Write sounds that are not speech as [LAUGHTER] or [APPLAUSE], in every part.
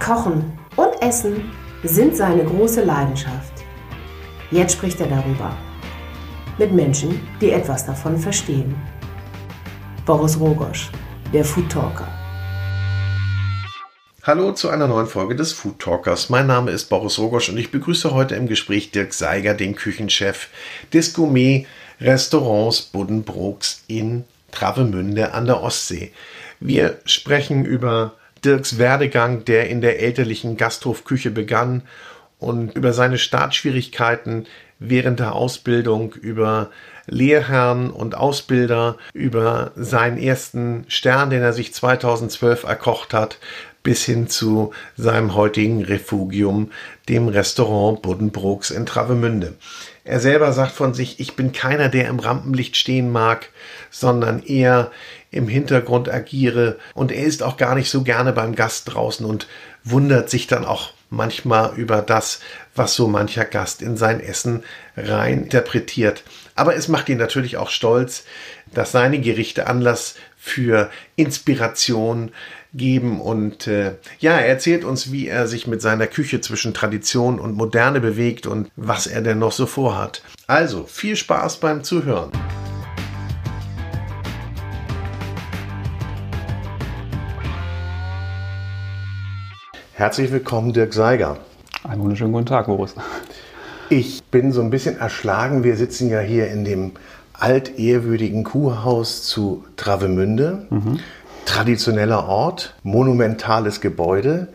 Kochen und Essen sind seine große Leidenschaft. Jetzt spricht er darüber. Mit Menschen, die etwas davon verstehen. Boris Rogosch, der Food Talker. Hallo zu einer neuen Folge des Food Talkers. Mein Name ist Boris Rogosch und ich begrüße heute im Gespräch Dirk Seiger, den Küchenchef des Gourmet-Restaurants Buddenbrooks in Travemünde an der Ostsee. Wir sprechen über Dirks Werdegang, der in der elterlichen Gasthofküche begann und über seine Startschwierigkeiten während der Ausbildung, über Lehrherren und Ausbilder, über seinen ersten Stern, den er sich 2012 erkocht hat, bis hin zu seinem heutigen Refugium, dem Restaurant Buddenbrooks in Travemünde. Er selber sagt von sich, ich bin keiner, der im Rampenlicht stehen mag, sondern eher im Hintergrund agiere und er ist auch gar nicht so gerne beim Gast draußen und wundert sich dann auch manchmal über das, was so mancher Gast in sein Essen rein interpretiert. Aber es macht ihn natürlich auch stolz, dass seine Gerichte Anlass für Inspiration geben und äh, ja, er erzählt uns, wie er sich mit seiner Küche zwischen Tradition und Moderne bewegt und was er denn noch so vorhat. Also viel Spaß beim Zuhören. Herzlich willkommen, Dirk Seiger. Einen wunderschönen guten Tag, Boris. Ich bin so ein bisschen erschlagen. Wir sitzen ja hier in dem altehrwürdigen Kuhhaus zu Travemünde. Mhm. Traditioneller Ort, monumentales Gebäude.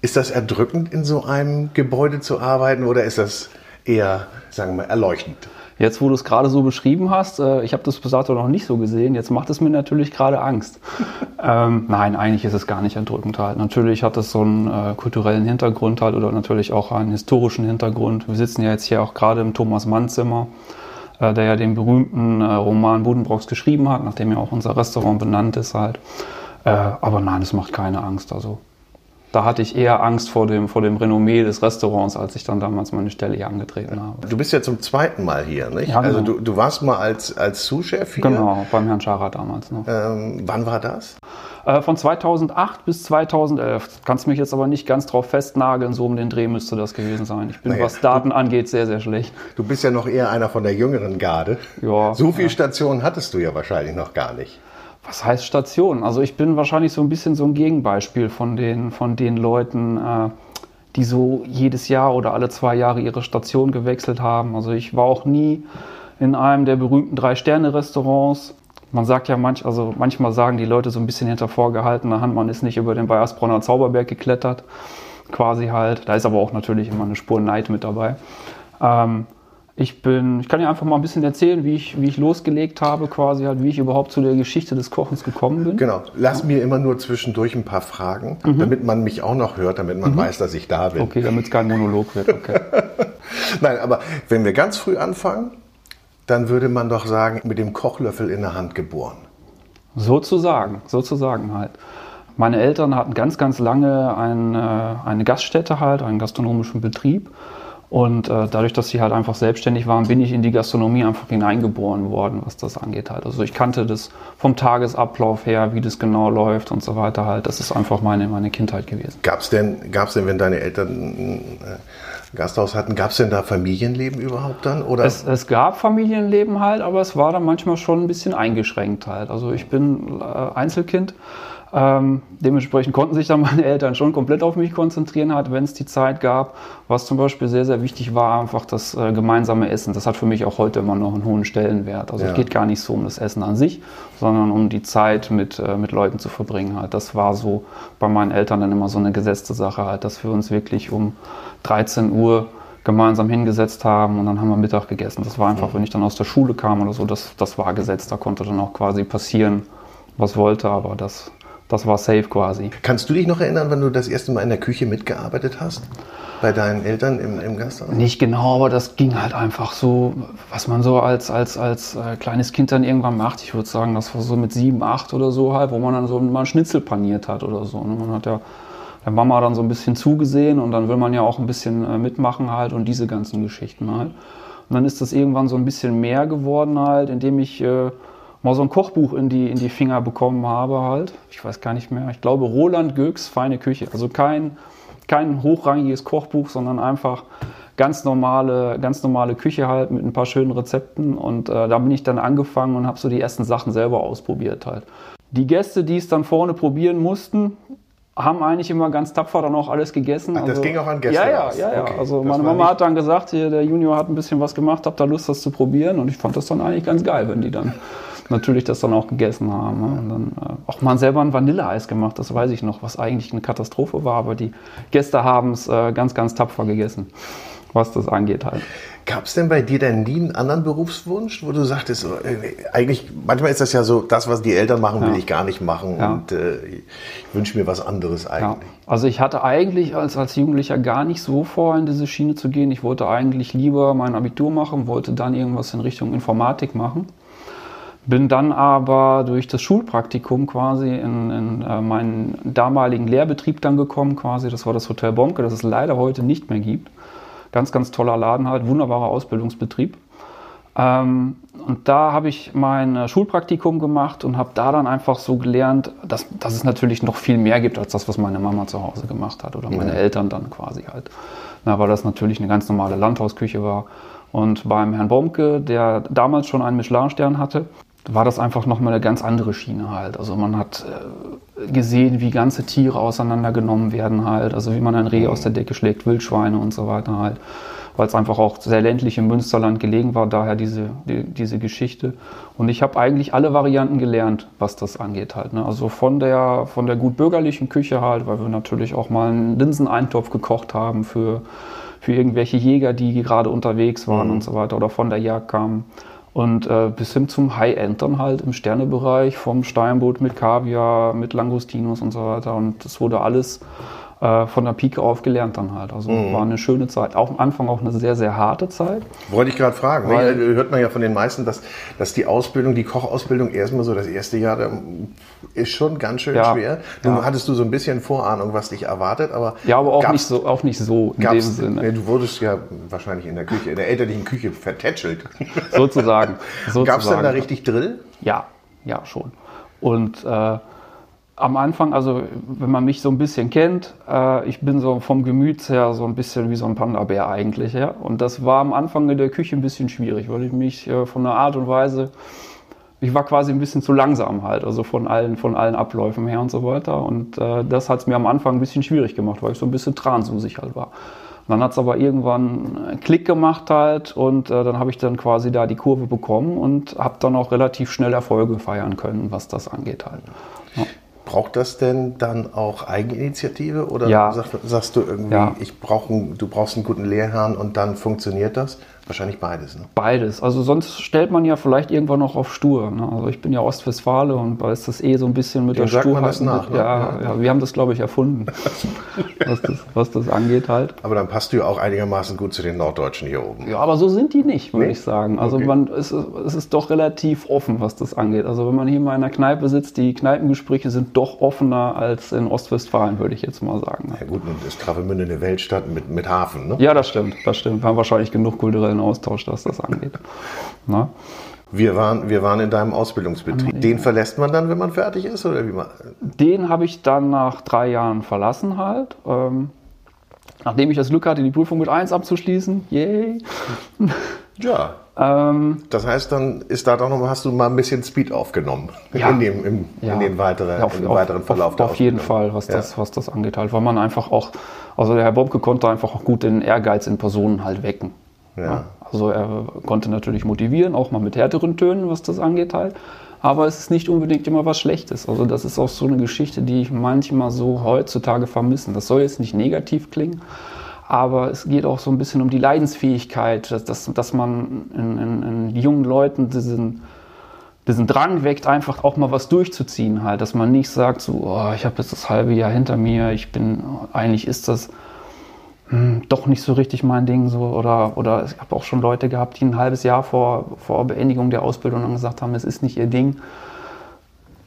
Ist das erdrückend, in so einem Gebäude zu arbeiten oder ist das eher, sagen wir mal, erleuchtend? Jetzt, wo du es gerade so beschrieben hast, äh, ich habe das bis dato noch nicht so gesehen, jetzt macht es mir natürlich gerade Angst. [LAUGHS] ähm, nein, eigentlich ist es gar nicht erdrückend halt. Natürlich hat es so einen äh, kulturellen Hintergrund halt oder natürlich auch einen historischen Hintergrund. Wir sitzen ja jetzt hier auch gerade im Thomas Mann Zimmer, äh, der ja den berühmten äh, Roman Budenbrocks geschrieben hat, nachdem ja auch unser Restaurant benannt ist halt. Äh, aber nein, es macht keine Angst. Also da hatte ich eher Angst vor dem, vor dem Renommee des Restaurants, als ich dann damals meine Stelle hier angetreten habe. Du bist ja zum zweiten Mal hier, nicht? Ja, also genau. Also du, du warst mal als, als Sous-Chef hier. Genau, beim Herrn Schara damals noch. Ähm, wann war das? Äh, von 2008 bis 2011. Kannst mich jetzt aber nicht ganz drauf festnageln, so um den Dreh müsste das gewesen sein. Ich bin, naja, was Daten du, angeht, sehr, sehr schlecht. Du bist ja noch eher einer von der jüngeren Garde. Ja. So viele ja. Stationen hattest du ja wahrscheinlich noch gar nicht. Was heißt Station? Also ich bin wahrscheinlich so ein bisschen so ein Gegenbeispiel von den, von den Leuten, äh, die so jedes Jahr oder alle zwei Jahre ihre Station gewechselt haben. Also ich war auch nie in einem der berühmten Drei-Sterne-Restaurants. Man sagt ja manch, also manchmal sagen die Leute so ein bisschen hinter vorgehaltener Hand, man ist nicht über den Bayersbronner Zauberberg geklettert, quasi halt. Da ist aber auch natürlich immer eine Spur Neid mit dabei. Ähm, ich bin, ich kann dir einfach mal ein bisschen erzählen, wie ich, wie ich losgelegt habe, quasi halt, wie ich überhaupt zu der Geschichte des Kochens gekommen bin. Genau. Lass ja. mir immer nur zwischendurch ein paar Fragen, mhm. damit man mich auch noch hört, damit man mhm. weiß, dass ich da bin. Okay, damit es kein Monolog wird. Okay. [LAUGHS] Nein, aber wenn wir ganz früh anfangen, dann würde man doch sagen, mit dem Kochlöffel in der Hand geboren. Sozusagen, sozusagen halt. Meine Eltern hatten ganz, ganz lange ein, eine Gaststätte halt, einen gastronomischen Betrieb. Und äh, dadurch, dass sie halt einfach selbstständig waren, bin ich in die Gastronomie einfach hineingeboren worden, was das angeht halt. Also ich kannte das vom Tagesablauf her, wie das genau läuft und so weiter halt. Das ist einfach meine, meine Kindheit gewesen. Gab es denn, gab's denn, wenn deine Eltern ein äh, Gasthaus hatten, gab es denn da Familienleben überhaupt dann? Oder? Es, es, gab Familienleben halt, aber es war dann manchmal schon ein bisschen eingeschränkt halt. Also ich bin äh, Einzelkind ähm, dementsprechend konnten sich dann meine Eltern schon komplett auf mich konzentrieren, halt, wenn es die Zeit gab. Was zum Beispiel sehr, sehr wichtig war, einfach das äh, gemeinsame Essen. Das hat für mich auch heute immer noch einen hohen Stellenwert. Also ja. es geht gar nicht so um das Essen an sich, sondern um die Zeit mit, äh, mit Leuten zu verbringen. Halt. Das war so bei meinen Eltern dann immer so eine gesetzte Sache, halt, dass wir uns wirklich um 13 Uhr gemeinsam hingesetzt haben und dann haben wir Mittag gegessen. Das war einfach, wenn ich dann aus der Schule kam oder so, das, das war gesetzt. Da konnte dann auch quasi passieren, was wollte, aber das das war safe quasi. Kannst du dich noch erinnern, wann du das erste Mal in der Küche mitgearbeitet hast? Bei deinen Eltern im, im Gasthaus? Nicht genau, aber das ging halt einfach so, was man so als, als, als äh, kleines Kind dann irgendwann macht. Ich würde sagen, das war so mit sieben, acht oder so halt, wo man dann so mal einen Schnitzel paniert hat oder so. Ne? Man hat ja der Mama dann so ein bisschen zugesehen und dann will man ja auch ein bisschen äh, mitmachen halt und diese ganzen Geschichten halt. Und dann ist das irgendwann so ein bisschen mehr geworden halt, indem ich... Äh, mal so ein Kochbuch in die, in die Finger bekommen habe halt. Ich weiß gar nicht mehr. Ich glaube Roland Göks Feine Küche. Also kein, kein hochrangiges Kochbuch, sondern einfach ganz normale, ganz normale Küche halt mit ein paar schönen Rezepten. Und äh, da bin ich dann angefangen und habe so die ersten Sachen selber ausprobiert halt. Die Gäste, die es dann vorne probieren mussten, haben eigentlich immer ganz tapfer dann auch alles gegessen. Ach, das also, ging auch an Gäste Ja, ja, ja. ja. Okay. Also meine Mama hat dann gesagt, hier, der Junior hat ein bisschen was gemacht, habt da Lust, das zu probieren. Und ich fand das dann eigentlich ganz geil, wenn die dann natürlich das dann auch gegessen haben. Ne? Und dann äh, auch mal selber ein Vanilleeis gemacht, das weiß ich noch, was eigentlich eine Katastrophe war. Aber die Gäste haben es äh, ganz, ganz tapfer gegessen, was das angeht halt. Gab es denn bei dir denn nie einen anderen Berufswunsch, wo du sagtest, so, äh, eigentlich, manchmal ist das ja so, das, was die Eltern machen, will Ja. ich gar nicht machen Ja. und äh, ich wünsche mir was anderes Ja. eigentlich. Also ich hatte eigentlich als, als Jugendlicher gar nicht so vor, in diese Schiene zu gehen. Ich wollte eigentlich lieber mein Abitur machen, wollte dann irgendwas in Richtung Informatik machen. Bin dann aber durch das Schulpraktikum quasi in, in äh, meinen damaligen Lehrbetrieb dann gekommen quasi. Das war das Hotel Bomke, das es leider heute nicht mehr gibt. Ganz, ganz toller Laden halt, wunderbarer Ausbildungsbetrieb. Ähm, und da habe ich mein äh, Schulpraktikum gemacht und habe da dann einfach so gelernt, dass, dass es natürlich noch viel mehr gibt als das, was meine Mama zu Hause gemacht hat oder meine Eltern dann quasi halt. Na, weil das natürlich eine ganz normale Landhausküche war. Und beim Herrn Bomke, der damals schon einen Michelin-Stern hatte, war das einfach nochmal eine ganz andere Schiene halt. Also man hat äh, gesehen, wie ganze Tiere auseinandergenommen werden halt, also wie man ein Reh aus der Decke schlägt, Wildschweine und so weiter halt, weil es einfach auch sehr ländlich im Münsterland gelegen war, daher diese, die, diese Geschichte. Und ich habe eigentlich alle Varianten gelernt, was das angeht halt. Ne? Also von der, von der gut bürgerlichen Küche halt, weil wir natürlich auch mal einen Linseneintopf gekocht haben für, für irgendwelche Jäger, die gerade unterwegs waren und so weiter oder von der Jagd kamen. Und äh, bis hin zum High-End dann halt im Sternebereich, vom Steinboot mit Kaviar, mit Langostinos und so weiter. Und das wurde alles äh, von der Pike auf gelernt dann halt. Also war eine schöne Zeit. Auch am Anfang auch eine sehr, sehr harte Zeit. Wollte ich gerade fragen. Weil- Weil, hört man ja von den meisten, dass, dass die Ausbildung, die Kochausbildung erstmal so das erste Jahr da ist schon ganz schön Ja. schwer. Nun Ja. hattest du so ein bisschen Vorahnung, was dich erwartet, aber Ja, aber auch, nicht so, auch nicht so in dem Sinne. Nee, du wurdest ja wahrscheinlich in der Küche, in der elterlichen Küche vertätschelt. Sozusagen. [LAUGHS] sozusagen. Gab es denn da richtig Drill? Ja, ja, schon. Und äh, am Anfang, also wenn man mich so ein bisschen kennt, äh, ich bin so vom Gemüts her so ein bisschen wie so ein Panda-Bär eigentlich. Ja? Und das war am Anfang in der Küche ein bisschen schwierig, weil ich mich äh, von der Art und Weise, ich war quasi ein bisschen zu langsam halt, also von allen, von allen Abläufen her und so weiter. Und äh, das hat es mir am Anfang ein bisschen schwierig gemacht, weil ich so ein bisschen transusig halt war. Und dann hat es aber irgendwann einen Klick gemacht halt und äh, dann habe ich dann quasi da die Kurve bekommen und habe dann auch relativ schnell Erfolge feiern können, was das angeht halt. Braucht das denn dann auch Eigeninitiative oder Ja. sag, sagst du irgendwie, Ja. ich brauch du brauchst einen guten Lehrherrn und dann funktioniert das? Wahrscheinlich beides. Ne? Beides. Also sonst stellt man ja vielleicht irgendwann noch auf stur. Ne? Also ich bin ja Ostwestfale und da ist das eh so ein bisschen mit Dem der sagt man Sturheit. das nach, mit, ne? ja, ja, wir haben das glaube ich erfunden, [LAUGHS] was, das, was das angeht halt. Aber dann passt du ja auch einigermaßen gut zu den Norddeutschen hier oben. Ja, aber so sind die nicht, würde Nee? ich sagen. Also Okay. man, es, ist- es ist doch relativ offen, was das angeht. Also wenn man hier mal in einer Kneipe sitzt, die Kneipengespräche sind doch offener als in Ostwestfalen, würde ich jetzt mal sagen. Ja gut, nun ist Travemünde eine Weltstadt mit, mit Hafen. Ne? Ja, das stimmt, das stimmt. Wir haben wahrscheinlich genug kulturellen Austausch, was das angeht. Na? Wir, waren, wir waren in deinem Ausbildungsbetrieb. Den verlässt man dann, wenn man fertig ist? Oder wie man, Den habe ich dann nach drei Jahren verlassen halt. Ähm, nachdem ich das Glück hatte, die Prüfung mit 1 abzuschließen. Yay! [LAUGHS] ja. Ähm, Das heißt, dann ist da doch noch, hast du mal ein bisschen Speed aufgenommen Ja. in, dem, im, ja. in den weiteren, Ja, auf, auf, weiteren Verlauf auf, auf jeden. Fall, was, das, was das angeht halt. Weil man einfach auch, also der Herr Bobke konnte einfach auch gut den Ehrgeiz in Personen halt wecken. Ja. Also er konnte natürlich motivieren, auch mal mit härteren Tönen, was das angeht halt. Aber es ist nicht unbedingt immer was Schlechtes. Also das ist auch so eine Geschichte, die ich manchmal so heutzutage vermissen. Das soll jetzt nicht negativ klingen, aber es geht auch so ein bisschen um die Leidensfähigkeit, dass, dass, dass man in, in, in jungen Leuten diesen, diesen Drang weckt, einfach auch mal was durchzuziehen halt. Dass man nicht sagt, so, oh, ich habe jetzt das halbe Jahr hinter mir, ich bin, eigentlich ist das hm, doch nicht so richtig mein Ding so oder oder ich habe auch schon Leute gehabt, die ein halbes Jahr vor, vor Beendigung der Ausbildung dann gesagt haben, es ist nicht ihr Ding.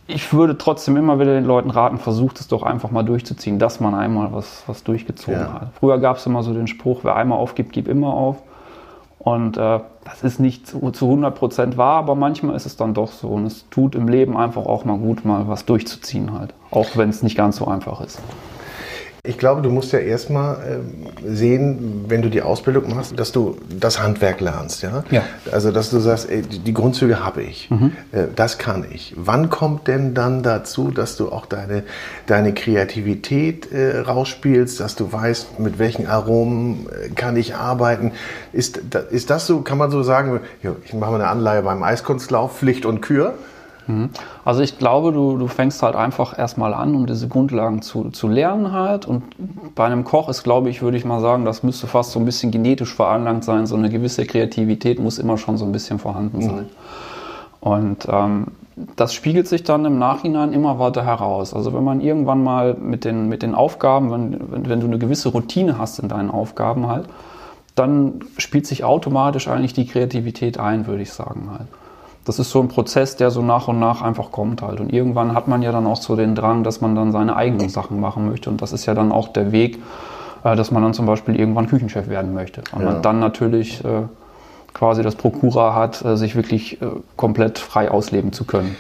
Ich würde trotzdem immer wieder den Leuten raten, versucht es doch einfach mal durchzuziehen, dass man einmal was, was durchgezogen Ja. hat. Früher gab es immer so den Spruch, wer einmal aufgibt, gibt immer auf. Und äh, das ist nicht zu, zu 100% wahr, aber manchmal ist es dann doch so. Und es tut im Leben einfach auch mal gut, mal was durchzuziehen halt. Auch wenn es nicht ganz so einfach ist. Ich glaube, du musst ja erstmal äh, sehen, wenn du die Ausbildung machst, dass du das Handwerk lernst. Ja? ja. Also, dass du sagst, ey, die Grundzüge habe ich, mhm. äh, das kann ich. Wann kommt denn dann dazu, dass du auch deine, deine Kreativität äh, rausspielst, dass du weißt, mit welchen Aromen äh, kann ich arbeiten? Ist, ist das so, kann man so sagen, ich mache mal eine Anleihe beim Eiskunstlauf, Pflicht und Kür? Mhm. Also ich glaube, du, du fängst halt einfach erstmal an, um diese Grundlagen zu, zu lernen halt. Und bei einem Koch ist, glaube ich, würde ich mal sagen, das müsste fast so ein bisschen genetisch veranlangt sein. So eine gewisse Kreativität muss immer schon so ein bisschen vorhanden sein. Mhm. Und ähm, das spiegelt sich dann im Nachhinein immer weiter heraus. Also wenn man irgendwann mal mit den, mit den Aufgaben, wenn, wenn, wenn du eine gewisse Routine hast in deinen Aufgaben halt, dann spielt sich automatisch eigentlich die Kreativität ein, würde ich sagen halt das ist so ein Prozess, der so nach und nach einfach kommt halt. Und irgendwann hat man ja dann auch so den Drang, dass man dann seine eigenen Sachen machen möchte. Und das ist ja dann auch der Weg, äh, dass man dann zum Beispiel irgendwann Küchenchef werden möchte. Und ja. man dann natürlich äh, quasi das Prokura hat, äh, sich wirklich komplett frei ausleben zu können.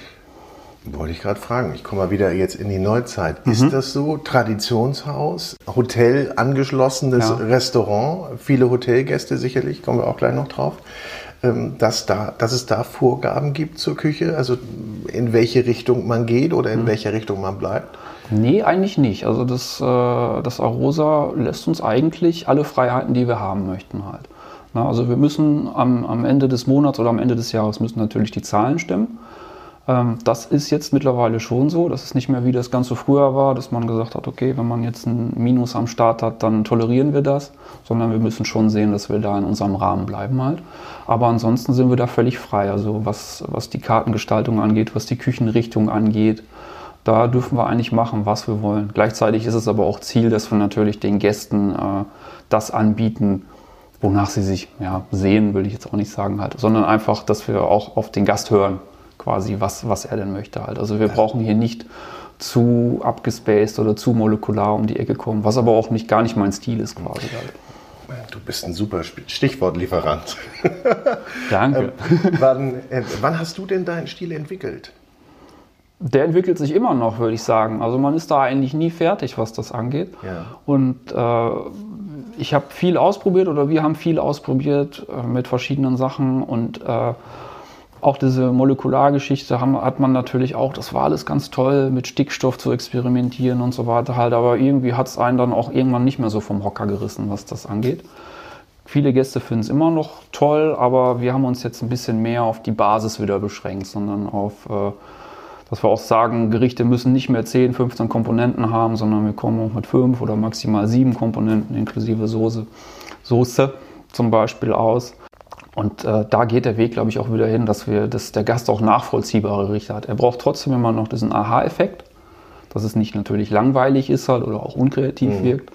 Wollte ich gerade fragen. Ich komme mal wieder jetzt in die Neuzeit. Mhm. Ist das so? Traditionshaus, Hotel, angeschlossenes ja. Restaurant, viele Hotelgäste sicherlich, kommen wir auch gleich noch drauf. Ähm, dass, da, dass es da Vorgaben gibt zur Küche, also in welche Richtung man geht oder in mhm. welcher Richtung man bleibt? Nee, eigentlich nicht. Also das, äh, das Arosa lässt uns eigentlich alle Freiheiten, die wir haben möchten, halt. also wir müssen am, am Ende des Monats oder am Ende des Jahres müssen natürlich die Zahlen stimmen. Ähm, das ist jetzt mittlerweile schon so. Das ist nicht mehr wie das Ganze früher war, dass man gesagt hat, okay, wenn man jetzt ein Minus am Start hat, dann tolerieren wir das, sondern wir müssen schon sehen, dass wir da in unserem Rahmen bleiben halt. Aber ansonsten sind wir da völlig frei. Also was, was die Kartengestaltung angeht, was die Küchenrichtung angeht, da dürfen wir eigentlich machen, was wir wollen. Gleichzeitig ist es aber auch Ziel, dass wir natürlich den Gästen äh, das anbieten, wonach sie sich ja, sehen, will ich jetzt auch nicht sagen halt, sondern einfach, dass wir auch auf den Gast hören quasi, was, was er denn möchte halt. Also wir brauchen hier nicht zu abgespaced oder zu molekular um die Ecke kommen, was aber auch nicht gar nicht mein Stil ist quasi halt. Du bist ein super Stichwortlieferant. [LAUGHS] Danke. ähm, wann, äh, wann hast du denn deinen Stil entwickelt? Der entwickelt sich immer noch, würde ich sagen. Also man ist da eigentlich nie fertig, was das angeht. Ja. Und äh, ich habe viel ausprobiert oder wir haben viel ausprobiert äh, mit verschiedenen Sachen und äh, auch diese Molekulargeschichte haben, hat man natürlich auch, das war alles ganz toll, mit Stickstoff zu experimentieren und so weiter halt, aber irgendwie hat es einen dann auch irgendwann nicht mehr so vom Hocker gerissen, was das angeht. Viele Gäste finden es immer noch toll, aber wir haben uns jetzt ein bisschen mehr auf die Basis wieder beschränkt, sondern auf, äh, dass wir auch sagen, Gerichte müssen nicht mehr 10, 15 Komponenten haben, sondern wir kommen auch mit 5 oder maximal 7 Komponenten inklusive Soße, Soße zum Beispiel aus. Und äh, da geht der Weg, glaube ich, auch wieder hin, dass, wir, dass der Gast auch nachvollziehbare Gerichte hat. Er braucht trotzdem immer noch diesen Aha-Effekt, dass es nicht natürlich langweilig ist halt oder auch unkreativ mhm. wirkt.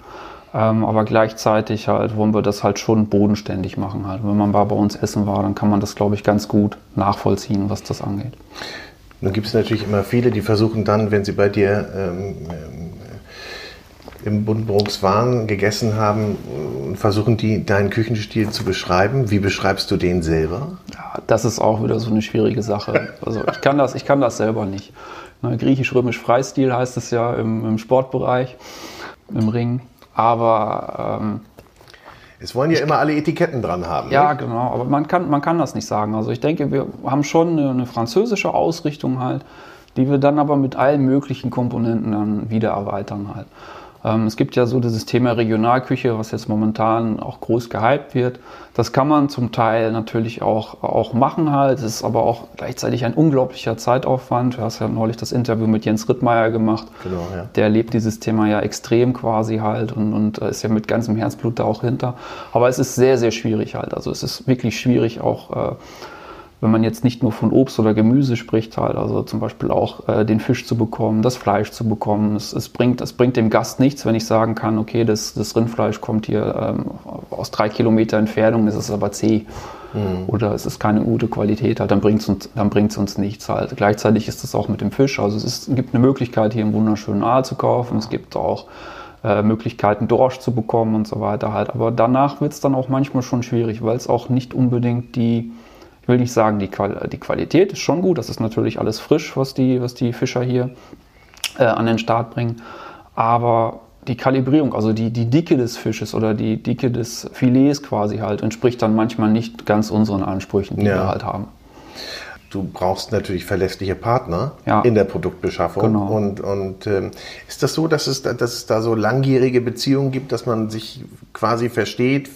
Ähm, aber gleichzeitig halt wollen wir das halt schon bodenständig machen halt. Wenn man mal bei uns essen war, dann kann man das, glaube ich, ganz gut nachvollziehen, was das angeht. Nun gibt es natürlich immer viele, die versuchen dann, wenn sie bei dir ähm, im Buddenbrooks waren, gegessen haben, versuchen die deinen Küchenstil zu beschreiben. Wie beschreibst du den selber? Ja, das ist auch wieder so eine schwierige Sache. Also ich kann das, ich kann das selber nicht. Ne, Griechisch-römisch Freistil heißt es ja im, im, Sportbereich, im Ring. Aber ähm, es wollen ja immer alle Etiketten dran haben. Ja, nicht? genau. Aber man kann, man kann das nicht sagen. Also ich denke, wir haben schon eine, eine französische Ausrichtung halt, die wir dann aber mit allen möglichen Komponenten dann wieder erweitern halt. Ähm, es gibt ja so dieses Thema Regionalküche, was jetzt momentan auch groß gehypt wird. Das kann man zum Teil natürlich auch, auch machen halt. Es ist aber auch gleichzeitig ein unglaublicher Zeitaufwand. Du hast ja neulich das Interview mit Jens Rittmeier gemacht. Genau, ja. Der lebt dieses Thema ja extrem quasi halt und, und ist ja mit ganzem Herzblut da auch hinter. Aber es ist sehr, sehr schwierig halt. Also es ist wirklich schwierig auch, äh, wenn man jetzt nicht nur von Obst oder Gemüse spricht, halt, also zum Beispiel auch äh, den Fisch zu bekommen, das Fleisch zu bekommen. Es, es, bringt, es bringt dem Gast nichts, wenn ich sagen kann, okay, das, das Rindfleisch kommt hier ähm, aus drei Kilometer Entfernung, ist es aber zäh. Mhm. Oder es ist keine gute Qualität, halt, dann bringt es uns, uns nichts. Halt. Gleichzeitig ist es auch mit dem Fisch. Also es ist, gibt eine Möglichkeit, hier einen wunderschönen Aal zu kaufen. Es gibt auch äh, Möglichkeiten, Dorsch zu bekommen und so weiter halt. Aber danach wird es dann auch manchmal schon schwierig, weil es auch nicht unbedingt die, ich will nicht sagen, die, Qual die Qualität ist schon gut, das ist natürlich alles frisch, was die, was die Fischer hier äh, an den Start bringen. Aber die Kalibrierung, also die, die Dicke des Fisches oder die Dicke des Filets quasi halt, entspricht dann manchmal nicht ganz unseren Ansprüchen, die ja. wir halt haben. Du brauchst natürlich verlässliche Partner ja. in der Produktbeschaffung. Genau. Und, und ähm, ist das so, dass es, dass es da so langjährige Beziehungen gibt, dass man sich quasi versteht,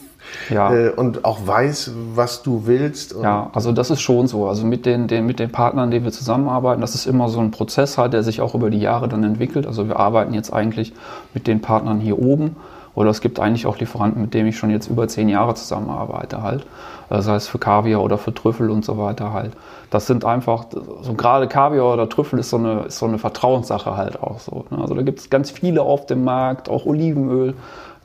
ja. Äh, und auch weiß, was du willst. ja, also das ist schon so. Also mit den, den, mit den Partnern, die wir zusammenarbeiten, das ist immer so ein Prozess halt, der sich auch über die Jahre dann entwickelt. Also wir arbeiten jetzt eigentlich mit den Partnern hier oben. Oder es gibt eigentlich auch Lieferanten, mit denen ich schon jetzt über zehn Jahre zusammenarbeite halt. Das heißt für Kaviar oder für Trüffel und so weiter halt. Das sind einfach, so gerade Kaviar oder Trüffel ist so eine, ist so eine Vertrauenssache halt auch so. Ne? Also da gibt es ganz viele auf dem Markt, auch Olivenöl.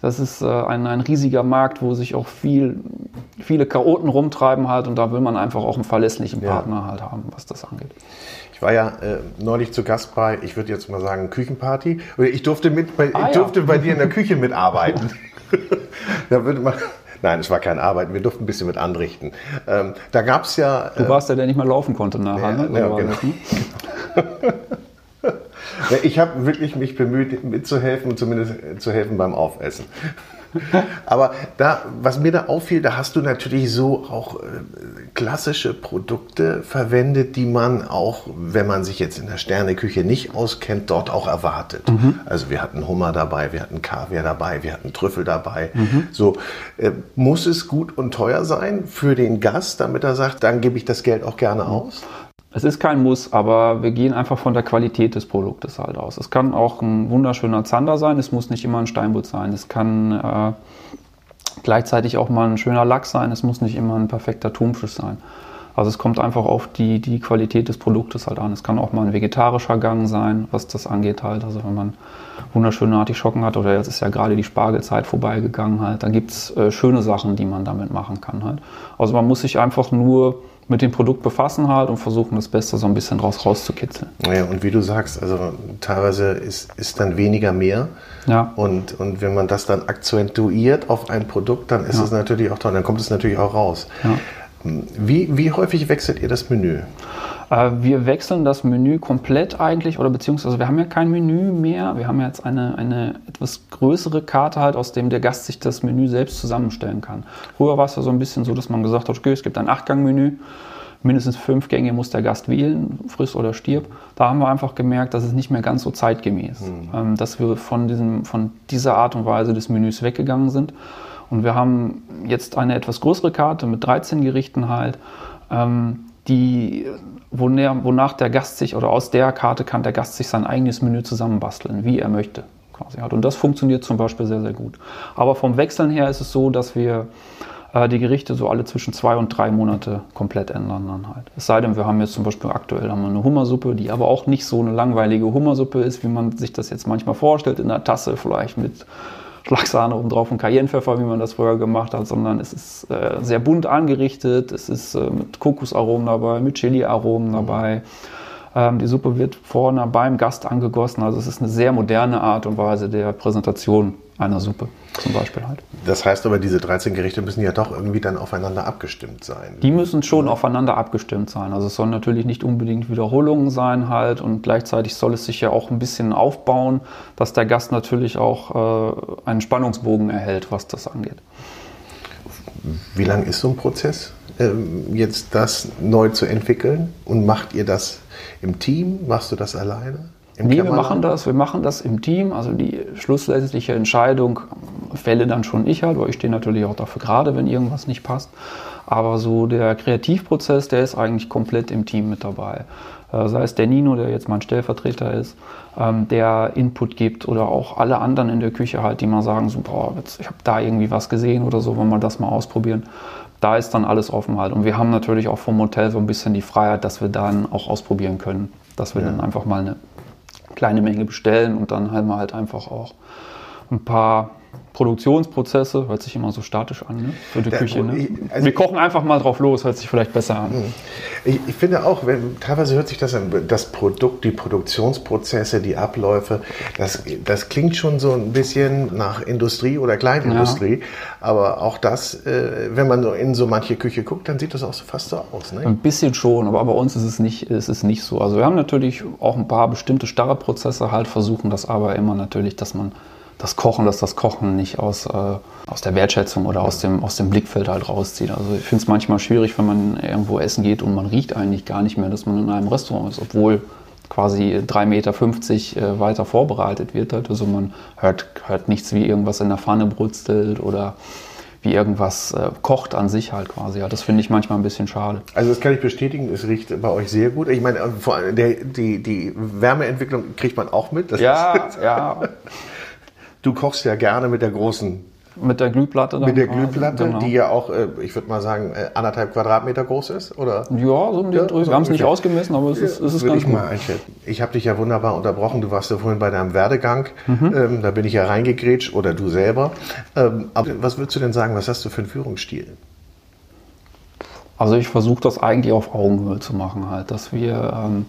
Das ist äh, ein, ein riesiger Markt, wo sich auch viel, viele Chaoten rumtreiben halt und da will man einfach auch einen verlässlichen Partner ja. halt haben, was das angeht. Ich war ja äh, neulich zu Gast bei, ich würde jetzt mal sagen, Küchenparty. Ich durfte, mit bei, ah, ich durfte ja. bei dir in der Küche mitarbeiten. [LAUGHS] da würde man, Nein, es war kein Arbeiten, wir durften ein bisschen mit anrichten. Ähm, da gab es ja. Du warst ja, der nicht mehr laufen konnte nachher, ja, ne? Ja, genau. [LAUGHS] Ich habe wirklich mich bemüht, mitzuhelfen, zumindest zu helfen beim Aufessen. [LAUGHS] Aber da, was mir da auffiel, da hast du natürlich so auch äh, klassische Produkte verwendet, die man auch, wenn man sich jetzt in der Sterneküche nicht auskennt, dort auch erwartet. Mhm. Also wir hatten Hummer dabei, wir hatten Kaviar dabei, wir hatten Trüffel dabei. Mhm. So äh, muss es gut und teuer sein für den Gast, damit er sagt, dann gebe ich das Geld auch gerne mhm. Es ist kein Muss, aber wir gehen einfach von der Qualität des Produktes halt aus. Es kann auch ein wunderschöner Zander sein, es muss nicht immer ein Steinbutt sein. Es kann äh, gleichzeitig auch mal ein schöner Lachs sein, es muss nicht immer ein perfekter Thunfisch sein. Also es kommt einfach auf die, die Qualität des Produktes halt an. Es kann auch mal ein vegetarischer Gang sein, was das angeht halt. Also wenn man wunderschöne Artischocken hat oder jetzt ist ja gerade die Spargelzeit vorbeigegangen halt, dann gibt es äh, schöne Sachen, die man damit machen kann halt. Also man muss sich einfach nur mit dem Produkt befassen halt und versuchen das Beste so ein bisschen draus rauszukitzeln. Ja, und wie du sagst, also teilweise ist, ist dann weniger mehr. Ja. Und, und wenn man das dann akzentuiert auf ein Produkt, dann ist ja. es natürlich auch toll, dann kommt es natürlich auch raus. Ja. Wie, wie häufig wechselt ihr das Menü? Äh, wir wechseln das Menü komplett eigentlich, oder beziehungsweise wir haben ja kein Menü mehr. Wir haben jetzt eine, eine etwas größere Karte halt, aus dem der Gast sich das Menü selbst zusammenstellen kann. Früher war es ja so ein bisschen so, dass man gesagt hat, okay, es gibt ein Achtgang-Menü. Mindestens fünf Gänge muss der Gast wählen, friss oder stirb. Da haben wir einfach gemerkt, dass es nicht mehr ganz so zeitgemäß, mhm. Ähm, dass wir von, diesem, von dieser Art und Weise des Menüs weggegangen sind. Und wir haben jetzt eine etwas größere Karte mit 13 Gerichten halt, ähm, die wonach der Gast sich oder aus der Karte kann der Gast sich sein eigenes Menü zusammenbasteln, wie er möchte. Hat. Und das funktioniert zum Beispiel sehr, sehr gut. Aber vom Wechseln her ist es so, dass wir äh, die Gerichte so alle zwischen zwei und drei Monate komplett ändern dann halt. Es sei denn, wir haben jetzt zum Beispiel aktuell haben wir eine Hummersuppe, die aber auch nicht so eine langweilige Hummersuppe ist, wie man sich das jetzt manchmal vorstellt, in einer Tasse vielleicht mit Schlagsahne oben drauf und Cayennepfeffer, wie man das früher gemacht hat, sondern es ist äh, sehr bunt angerichtet. Es ist äh, mit Kokosaromen dabei, mit Chili-Aromen mhm. dabei. Ähm, die Suppe wird vorne beim Gast angegossen. Also es ist eine sehr moderne Art und Weise der Präsentation einer Suppe zum Beispiel halt. Das heißt aber, diese 13 Gerichte müssen ja doch irgendwie dann aufeinander abgestimmt sein. Die müssen schon ja. aufeinander abgestimmt sein. Also es sollen natürlich nicht unbedingt Wiederholungen sein halt und gleichzeitig soll es sich ja auch ein bisschen aufbauen, dass der Gast natürlich auch äh, einen Spannungsbogen erhält, was das angeht. Wie lang ist so ein Prozess, ähm, jetzt das neu zu entwickeln? Und macht ihr das im Team? Machst du das alleine? Nee, wir machen das, wir machen das im Team. Also die schlussendliche Entscheidung fälle dann schon ich halt, weil ich stehe natürlich auch dafür gerade, wenn irgendwas nicht passt. Aber so der Kreativprozess, der ist eigentlich komplett im Team mit dabei. Äh, sei es der Nino, der jetzt mein Stellvertreter ist, ähm, der Input gibt oder auch alle anderen in der Küche halt, die mal sagen, so, boah, ich habe da irgendwie was gesehen oder so, wollen wir das mal ausprobieren. Da ist dann alles offen halt. Und wir haben natürlich auch vom Hotel so ein bisschen die Freiheit, dass wir dann auch ausprobieren können. Dass wir ja. dann einfach mal eine kleine Menge bestellen und dann haben wir halt einfach auch ein paar Produktionsprozesse, hört sich immer so statisch an, ne? für die Der, Küche. Ne? Also Wir kochen einfach mal drauf los, hört sich vielleicht besser an. Mhm. Ich, ich finde auch, wenn, teilweise hört sich das an, das Produkt, die Produktionsprozesse, die Abläufe, das, das klingt schon so ein bisschen nach Industrie oder Kleinindustrie, ja. aber auch das, äh, wenn man so in so manche Küche guckt, dann sieht das auch so fast so aus. Ne? Ein bisschen schon, aber bei uns ist es, nicht, ist es nicht so. Also wir haben natürlich auch ein paar bestimmte starre Prozesse halt, versuchen das aber immer natürlich, dass man das Kochen, dass das Kochen nicht aus, äh, aus der Wertschätzung oder aus dem, aus dem Blickfeld halt rauszieht. Also ich finde es manchmal schwierig, wenn man irgendwo essen geht und man riecht eigentlich gar nicht mehr, dass man in einem Restaurant ist, obwohl quasi 3,50 Meter äh, weiter vorbereitet wird. Also man hört, hört nichts, wie irgendwas in der Pfanne brutzelt oder wie irgendwas äh, kocht an sich halt quasi. Ja, das finde ich manchmal ein bisschen schade. Also das kann ich bestätigen, es riecht bei euch sehr gut. Ich meine, vor allem der, die, die Wärmeentwicklung kriegt man auch mit. Das ja, ja. [LAUGHS] Du kochst ja gerne mit der großen mit der Glühplatte dann? Mit der Glühplatte, genau. die ja auch, äh, ich würde mal sagen, äh, anderthalb Quadratmeter groß ist, oder? Ja, so um den ja, Dreh. Wir haben es nicht ausgemessen, aber es ist, es ist ganz ich gut. mal einschätzen. Ich habe dich ja wunderbar unterbrochen. Du warst ja vorhin bei deinem Werdegang. Mhm. Ähm, da bin ich ja reingegrätscht, oder du selber. Ähm, aber was würdest du denn sagen, was hast du für einen Führungsstil? Also ich versuche das eigentlich auf Augenhöhe zu machen halt, dass wir... Ähm,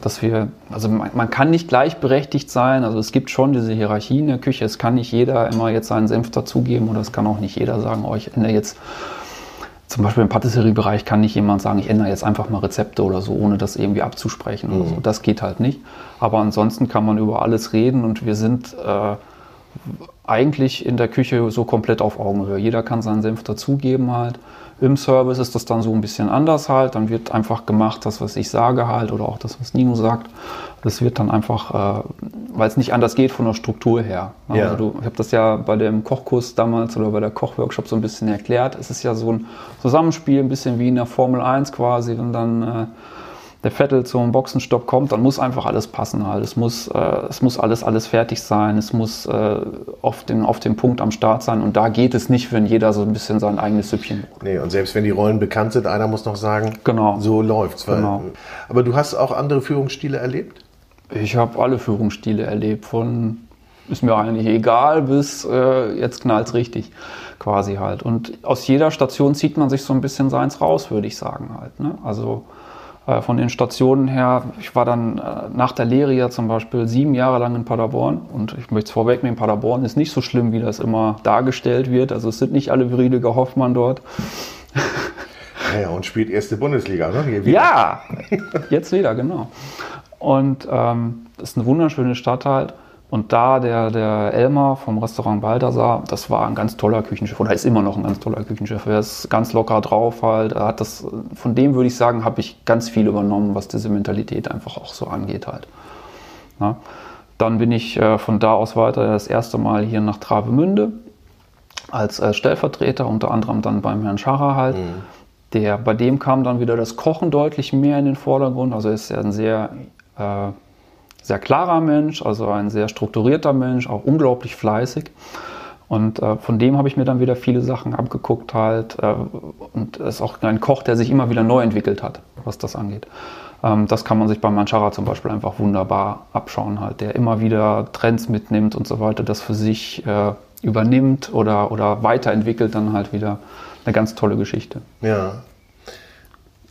dass wir, also man, man, kann nicht gleichberechtigt sein, also es gibt schon diese Hierarchie in der Küche, es kann nicht jeder immer jetzt seinen Senf dazugeben oder es kann auch nicht jeder sagen, oh, ich ändere jetzt, zum Beispiel im Patisserie-Bereich kann nicht jemand sagen, ich ändere jetzt einfach mal Rezepte oder so, ohne das irgendwie abzusprechen mhm. oder so. Mhm. Das geht halt nicht. Aber ansonsten kann man über alles reden und wir sind äh, eigentlich in der Küche so komplett auf Augenhöhe. Jeder kann seinen Senf dazugeben halt. Im Service ist das dann so ein bisschen anders halt. Dann wird einfach gemacht, das, was ich sage halt, oder auch das, was Nino sagt. Das wird dann einfach, äh, weil es nicht anders geht von der Struktur her. Ja. Also du, ich habe das ja bei dem Kochkurs damals oder bei der Kochworkshop so ein bisschen erklärt. Es ist ja so ein Zusammenspiel, ein bisschen wie in der Formel 1 quasi. Und dann äh, der Vettel zum Boxenstopp kommt, dann muss einfach alles passen halt. Es muss, äh, es muss alles, alles fertig sein. Es muss äh, auf, den, auf dem Punkt am Start sein. Und da geht es nicht, wenn jeder so ein bisschen sein eigenes Süppchen braucht. Nee, und selbst wenn die Rollen bekannt sind, einer muss noch sagen, genau. so läuft's. Genau. Aber du hast auch andere Führungsstile erlebt? Ich habe alle Führungsstile erlebt. Von ist mir eigentlich egal bis äh, jetzt knallt's richtig quasi halt. Und aus jeder Station zieht man sich so ein bisschen seins raus, würde ich sagen halt. Ne? Also äh, von den Stationen her, ich war dann äh, nach der Lehre ja zum Beispiel sieben Jahre lang in Paderborn und ich möchte es vorwegnehmen, Paderborn ist nicht so schlimm, wie das immer dargestellt wird. Also es sind nicht alle Friedrich Hoffmann dort. Ja, und spielt erste Bundesliga, ne? Ja, jetzt wieder, genau. Und ähm, ist eine wunderschöne Stadt halt. Und da der, der Elmar vom Restaurant Balthasar, das war ein ganz toller Küchenchef oder ist immer noch ein ganz toller Küchenchef. Er ist ganz locker drauf halt. Er hat das, von dem würde ich sagen, habe ich ganz viel übernommen, was diese Mentalität einfach auch so angeht halt. Ja. Dann bin ich äh, von da aus weiter das erste Mal hier nach Travemünde als äh, Stellvertreter, unter anderem dann beim Herrn Scharrer halt. Mhm. Der, bei dem kam dann wieder das Kochen deutlich mehr in den Vordergrund. Also er ist ja ein sehr äh, sehr klarer Mensch, also ein sehr strukturierter Mensch, auch unglaublich fleißig. Und äh, von dem habe ich mir dann wieder viele Sachen abgeguckt halt. Äh, und ist auch ein Koch, der sich immer wieder neu entwickelt hat, was das angeht. Ähm, das kann man sich bei Manchara zum Beispiel einfach wunderbar abschauen halt, der immer wieder Trends mitnimmt und so weiter, das für sich äh, übernimmt oder, oder weiterentwickelt dann halt wieder eine ganz tolle Geschichte. Ja.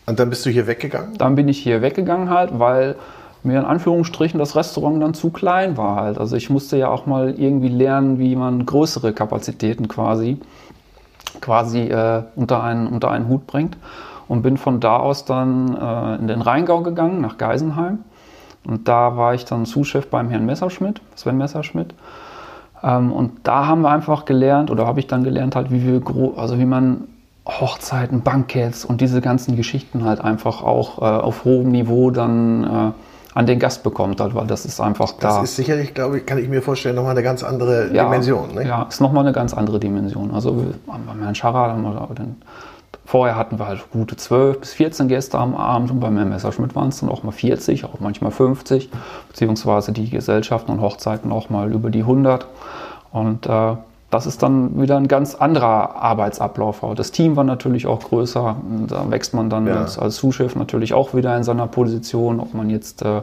Und dann bist du hier weggegangen? Dann bin ich hier weggegangen halt, weil mir in Anführungsstrichen das Restaurant dann zu klein war halt. Also ich musste ja auch mal irgendwie lernen, wie man größere Kapazitäten quasi, quasi äh, unter, einen, unter einen Hut bringt. Und bin von da aus dann äh, in den Rheingau gegangen, nach Geisenheim. Und da war ich dann Zuschef beim Herrn Messerschmidt, Sven Messerschmidt. Ähm, und da haben wir einfach gelernt, oder habe ich dann gelernt, halt, wie wir also wie man Hochzeiten, Banketts und diese ganzen Geschichten halt einfach auch äh, auf hohem Niveau dann äh, an den Gast bekommt, halt, weil das ist einfach da. Das ist sicherlich, glaube ich, kann ich mir vorstellen, nochmal eine ganz andere ja, Dimension. Ne? Ja, ist nochmal eine ganz andere Dimension. Also beim Herrn Scharrer, vorher hatten wir halt gute 12 bis 14 Gäste am Abend und beim Herrn Messerschmidt waren es dann auch mal 40, auch manchmal 50, beziehungsweise die Gesellschaften und Hochzeiten auch mal über die 100. Und äh, das ist dann wieder ein ganz anderer Arbeitsablauf. Das Team war natürlich auch größer. Da wächst man dann ja. als, als Sous-Chef natürlich auch wieder in seiner Position, ob man jetzt äh,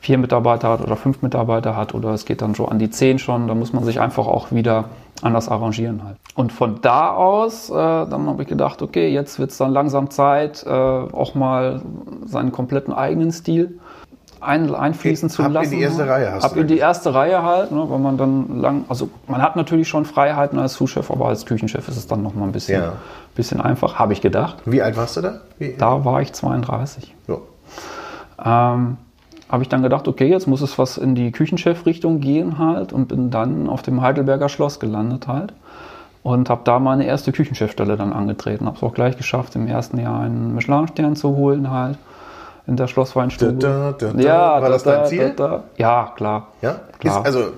vier Mitarbeiter hat oder fünf Mitarbeiter hat oder es geht dann so an die zehn schon. Da muss man sich einfach auch wieder anders arrangieren halt. Und von da aus, äh, dann habe ich gedacht, okay, jetzt wird es dann langsam Zeit, äh, auch mal seinen kompletten eigenen Stil ein, einfließen zu lassen. Ab in die erste Reihe hast Ab du in die erste Reihe halt, ne, weil man dann lang, also man hat natürlich schon Freiheiten als Sous-Chef, aber als Küchenchef ist es dann nochmal ein bisschen, ja. bisschen einfach, habe ich gedacht. Wie alt warst du da? Wie? Da war ich 32. Ja. Ähm, habe ich dann gedacht, okay, jetzt muss es was in die Küchenchef-Richtung gehen halt und bin dann auf dem Heidelberger Schloss gelandet halt und habe da meine erste Küchenchefstelle dann angetreten. Habe es auch gleich geschafft, im ersten Jahr einen Michelin-Stern zu holen halt in der Schlossweinstube. Da, da, da, ja, war das dein Ziel? Ja, klar. Ja? klar. Ist, also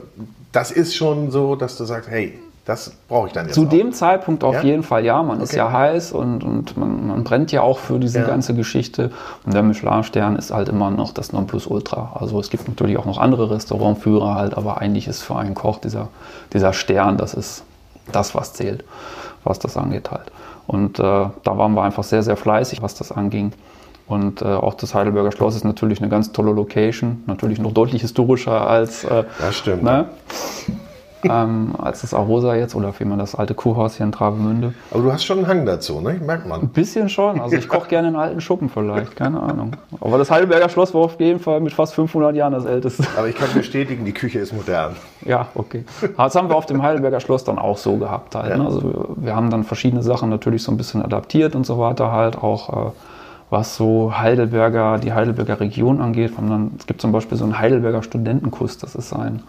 das ist schon so, dass du sagst, hey, das brauche ich dann jetzt. Zu auch. dem Zeitpunkt auf ja? jeden Fall, ja. Man okay. ist ja heiß und, und man, man, brennt ja auch für diese ja. ganze Geschichte. Und der Michelin-Stern ist halt immer noch das Nonplusultra. Also es gibt natürlich auch noch andere Restaurantführer halt, aber eigentlich ist für einen Koch dieser, dieser Stern, das ist das, was zählt, was das angeht halt. Und äh, da waren wir einfach sehr, sehr fleißig, was das anging. Und äh, auch das Heidelberger Schloss ist natürlich eine ganz tolle Location, natürlich noch deutlich historischer als, äh, das stimmt. Ne? ähm, als das Arosa jetzt oder vielmehr das alte Kuhhaus hier in Travemünde. Aber du hast schon einen Hang dazu, ne? Merkt man. Ein bisschen schon. Also ich koche gerne in alten Schuppen vielleicht, keine Ahnung. Aber das Heidelberger Schloss war auf jeden Fall mit fast 500 Jahren das älteste. Aber ich kann bestätigen, die Küche ist modern. Ja, okay. Das haben wir auf dem Heidelberger Schloss dann auch so gehabt halt. Ja. Ne? Also wir haben dann verschiedene Sachen natürlich so ein bisschen adaptiert und so weiter halt auch. Äh, was so Heidelberger, die Heidelberger Region angeht. es gibt zum Beispiel so einen Heidelberger Studentenkuss. Das ist ein,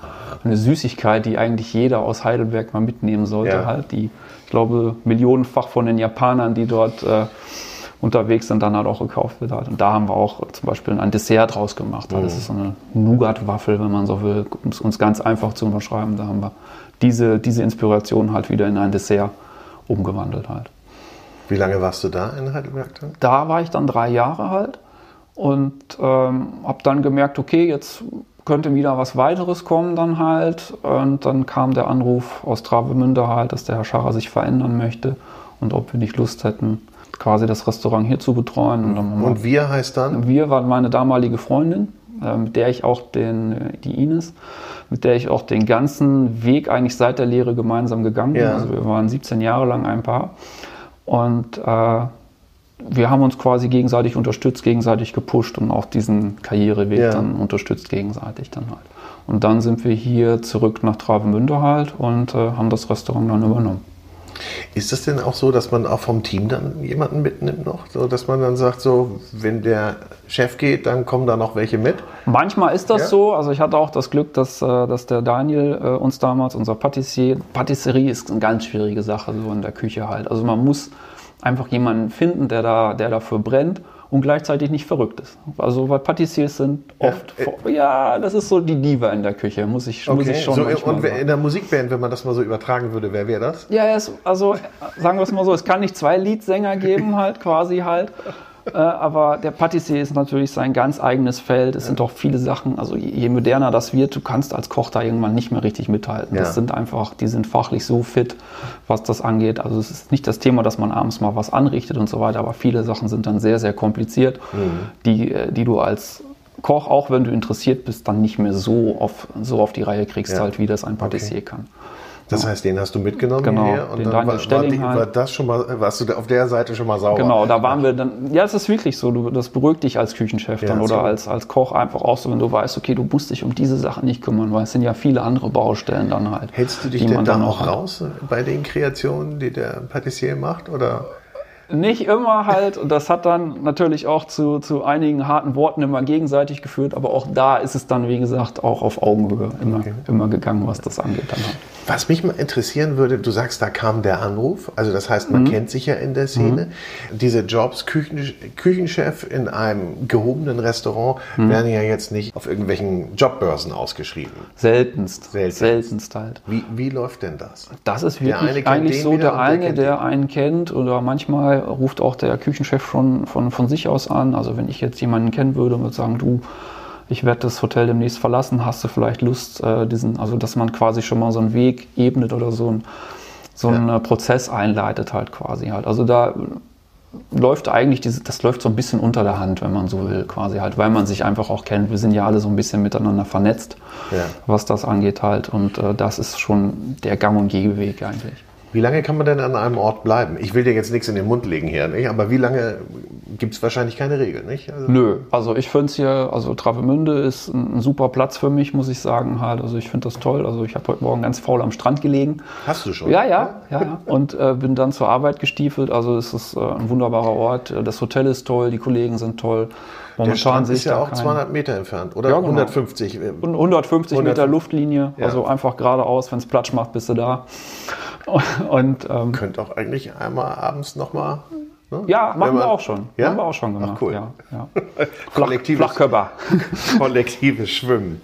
eine Süßigkeit, die eigentlich jeder aus Heidelberg mal mitnehmen sollte. Ja. Halt, die, ich glaube, millionenfach von den Japanern, die dort äh, unterwegs sind, dann halt auch gekauft wird. Halt. Und da haben wir auch zum Beispiel ein Dessert draus gemacht. Halt. Das mhm. ist so eine Nougat-Waffel, wenn man so will, um es uns ganz einfach zu unterschreiben. Da haben wir diese, diese Inspiration halt wieder in ein Dessert umgewandelt halt. Wie lange warst du da in Heidelberg dann? Da war ich dann drei Jahre halt und ähm, habe dann gemerkt, okay, jetzt könnte wieder was weiteres kommen dann halt. Und dann kam der Anruf aus Travemünde halt, dass der Herr Scharrer sich verändern möchte und ob wir nicht Lust hätten, quasi das Restaurant hier zu betreuen. Und, dann und wir heißt dann? Wir waren meine damalige Freundin, äh, mit der ich auch den, die Ines, mit der ich auch den ganzen Weg eigentlich seit der Lehre gemeinsam gegangen bin. Ja. Also wir waren 17 Jahre lang ein Paar. Und äh, wir haben uns quasi gegenseitig unterstützt, gegenseitig gepusht und auch diesen Karriereweg ja. dann unterstützt gegenseitig dann halt. Und dann sind wir hier zurück nach Travemünde halt und äh, haben das Restaurant dann übernommen. Ist das denn auch so, dass man auch vom Team dann jemanden mitnimmt noch? So, dass man dann sagt, so, wenn der Chef geht, dann kommen da noch welche mit? Manchmal ist das ja. so. Also ich hatte auch das Glück, dass, äh, dass der Daniel äh, uns damals, unser Patissier, Patisserie ist eine ganz schwierige Sache so in der Küche halt. Also man muss einfach jemanden finden, der, da, der dafür brennt und gleichzeitig nicht verrückt ist. Also weil Patissiers sind oft, ja, äh, ja das ist so die Diva in der Küche, muss ich, okay. muss ich schon so, Und sagen. in der Musikband, wenn man das mal so übertragen würde, wer wäre das? Ja, es, also sagen wir es mal so, es kann nicht zwei Leadsänger geben [LAUGHS] halt, quasi halt. Äh, aber der Patissier ist natürlich sein ganz eigenes Feld. Es ja. sind doch viele Sachen, also je, moderner das wird, du kannst als Koch da irgendwann nicht mehr richtig mithalten. Ja. Das sind einfach, die sind fachlich so fit, was das angeht. Also es ist nicht das Thema, dass man abends mal was anrichtet und so weiter, aber viele Sachen sind dann sehr, sehr kompliziert, mhm. die, äh, die du als Koch, auch wenn du interessiert bist, dann nicht mehr so auf, so auf die Reihe kriegst, ja. halt, wie das ein Patissier okay. kann. Das heißt, den hast du mitgenommen genau, hierher und den dann war, war, die, war, das schon mal, warst du auf der Seite schon mal sauber? Genau, da waren wir dann, ja, es ist wirklich so, du, das beruhigt dich als Küchenchef ja, dann oder als, als Koch einfach auch so, wenn du weißt, okay, du musst dich um diese Sachen nicht kümmern, weil es sind ja viele andere Baustellen dann halt. Hältst du dich denn da auch raus bei den Kreationen, die der Patissier macht oder? Nicht immer halt. Und das hat dann natürlich auch zu, zu einigen harten Worten immer gegenseitig geführt. Aber auch da ist es dann, wie gesagt, auch auf Augenhöhe immer, okay. immer gegangen, was das angeht. Dann halt. Was mich mal interessieren würde, du sagst, da kam der Anruf. Also das heißt, man mhm. kennt sich ja in der Szene. Mhm. Diese Jobs, Küchen, Küchenchef in einem gehobenen Restaurant, mhm. werden ja jetzt nicht auf irgendwelchen Jobbörsen ausgeschrieben. Seltenst. Seltenst, Seltenst halt. Wie, wie läuft denn das? Das ist wirklich eigentlich so der eine, der, der einen kennt oder manchmal ruft auch der Küchenchef schon von, von sich aus an. Also wenn ich jetzt jemanden kennen würde und würde sagen, du, ich werde das Hotel demnächst verlassen, hast du vielleicht Lust, äh, diesen, also dass man quasi schon mal so einen Weg ebnet oder so, ein, so einen ja. Prozess einleitet halt quasi halt. Also da läuft eigentlich, diese, das läuft so ein bisschen unter der Hand, wenn man so will, quasi halt, weil man sich einfach auch kennt. Wir sind ja alle so ein bisschen miteinander vernetzt, ja. was das angeht halt. Und äh, das ist schon der Gang- und Gehweg eigentlich. Wie lange kann man denn an einem Ort bleiben? Ich will dir jetzt nichts in den Mund legen hier, nicht? aber wie lange gibt es wahrscheinlich keine Regel, nicht? Also Nö, also ich finde es hier, also Travemünde ist ein, ein, super Platz für mich, muss ich sagen halt. Also ich finde das toll. Also ich habe heute Morgen ganz faul am Strand gelegen. Hast du schon? Ja, ja, [LAUGHS] ja, ja. Und äh, bin dann zur Arbeit gestiefelt. Also es ist äh, ein wunderbarer Ort. Das Hotel ist toll, die Kollegen sind toll. Momentan der ist ja auch kein... 200 Meter entfernt oder ja, genau. 150. 150 Meter Luftlinie, ja. also einfach geradeaus, wenn es Platsch macht, bist du da. [LAUGHS] Und, ähm, Könnt auch eigentlich einmal abends nochmal. Ne? Ja, machen man, wir auch schon. Ja? Haben wir auch schon gemacht. Ach, cool. Ja, ja. [LAUGHS] Kollektives, Flachkörper. [LAUGHS] Kollektives Schwimmen.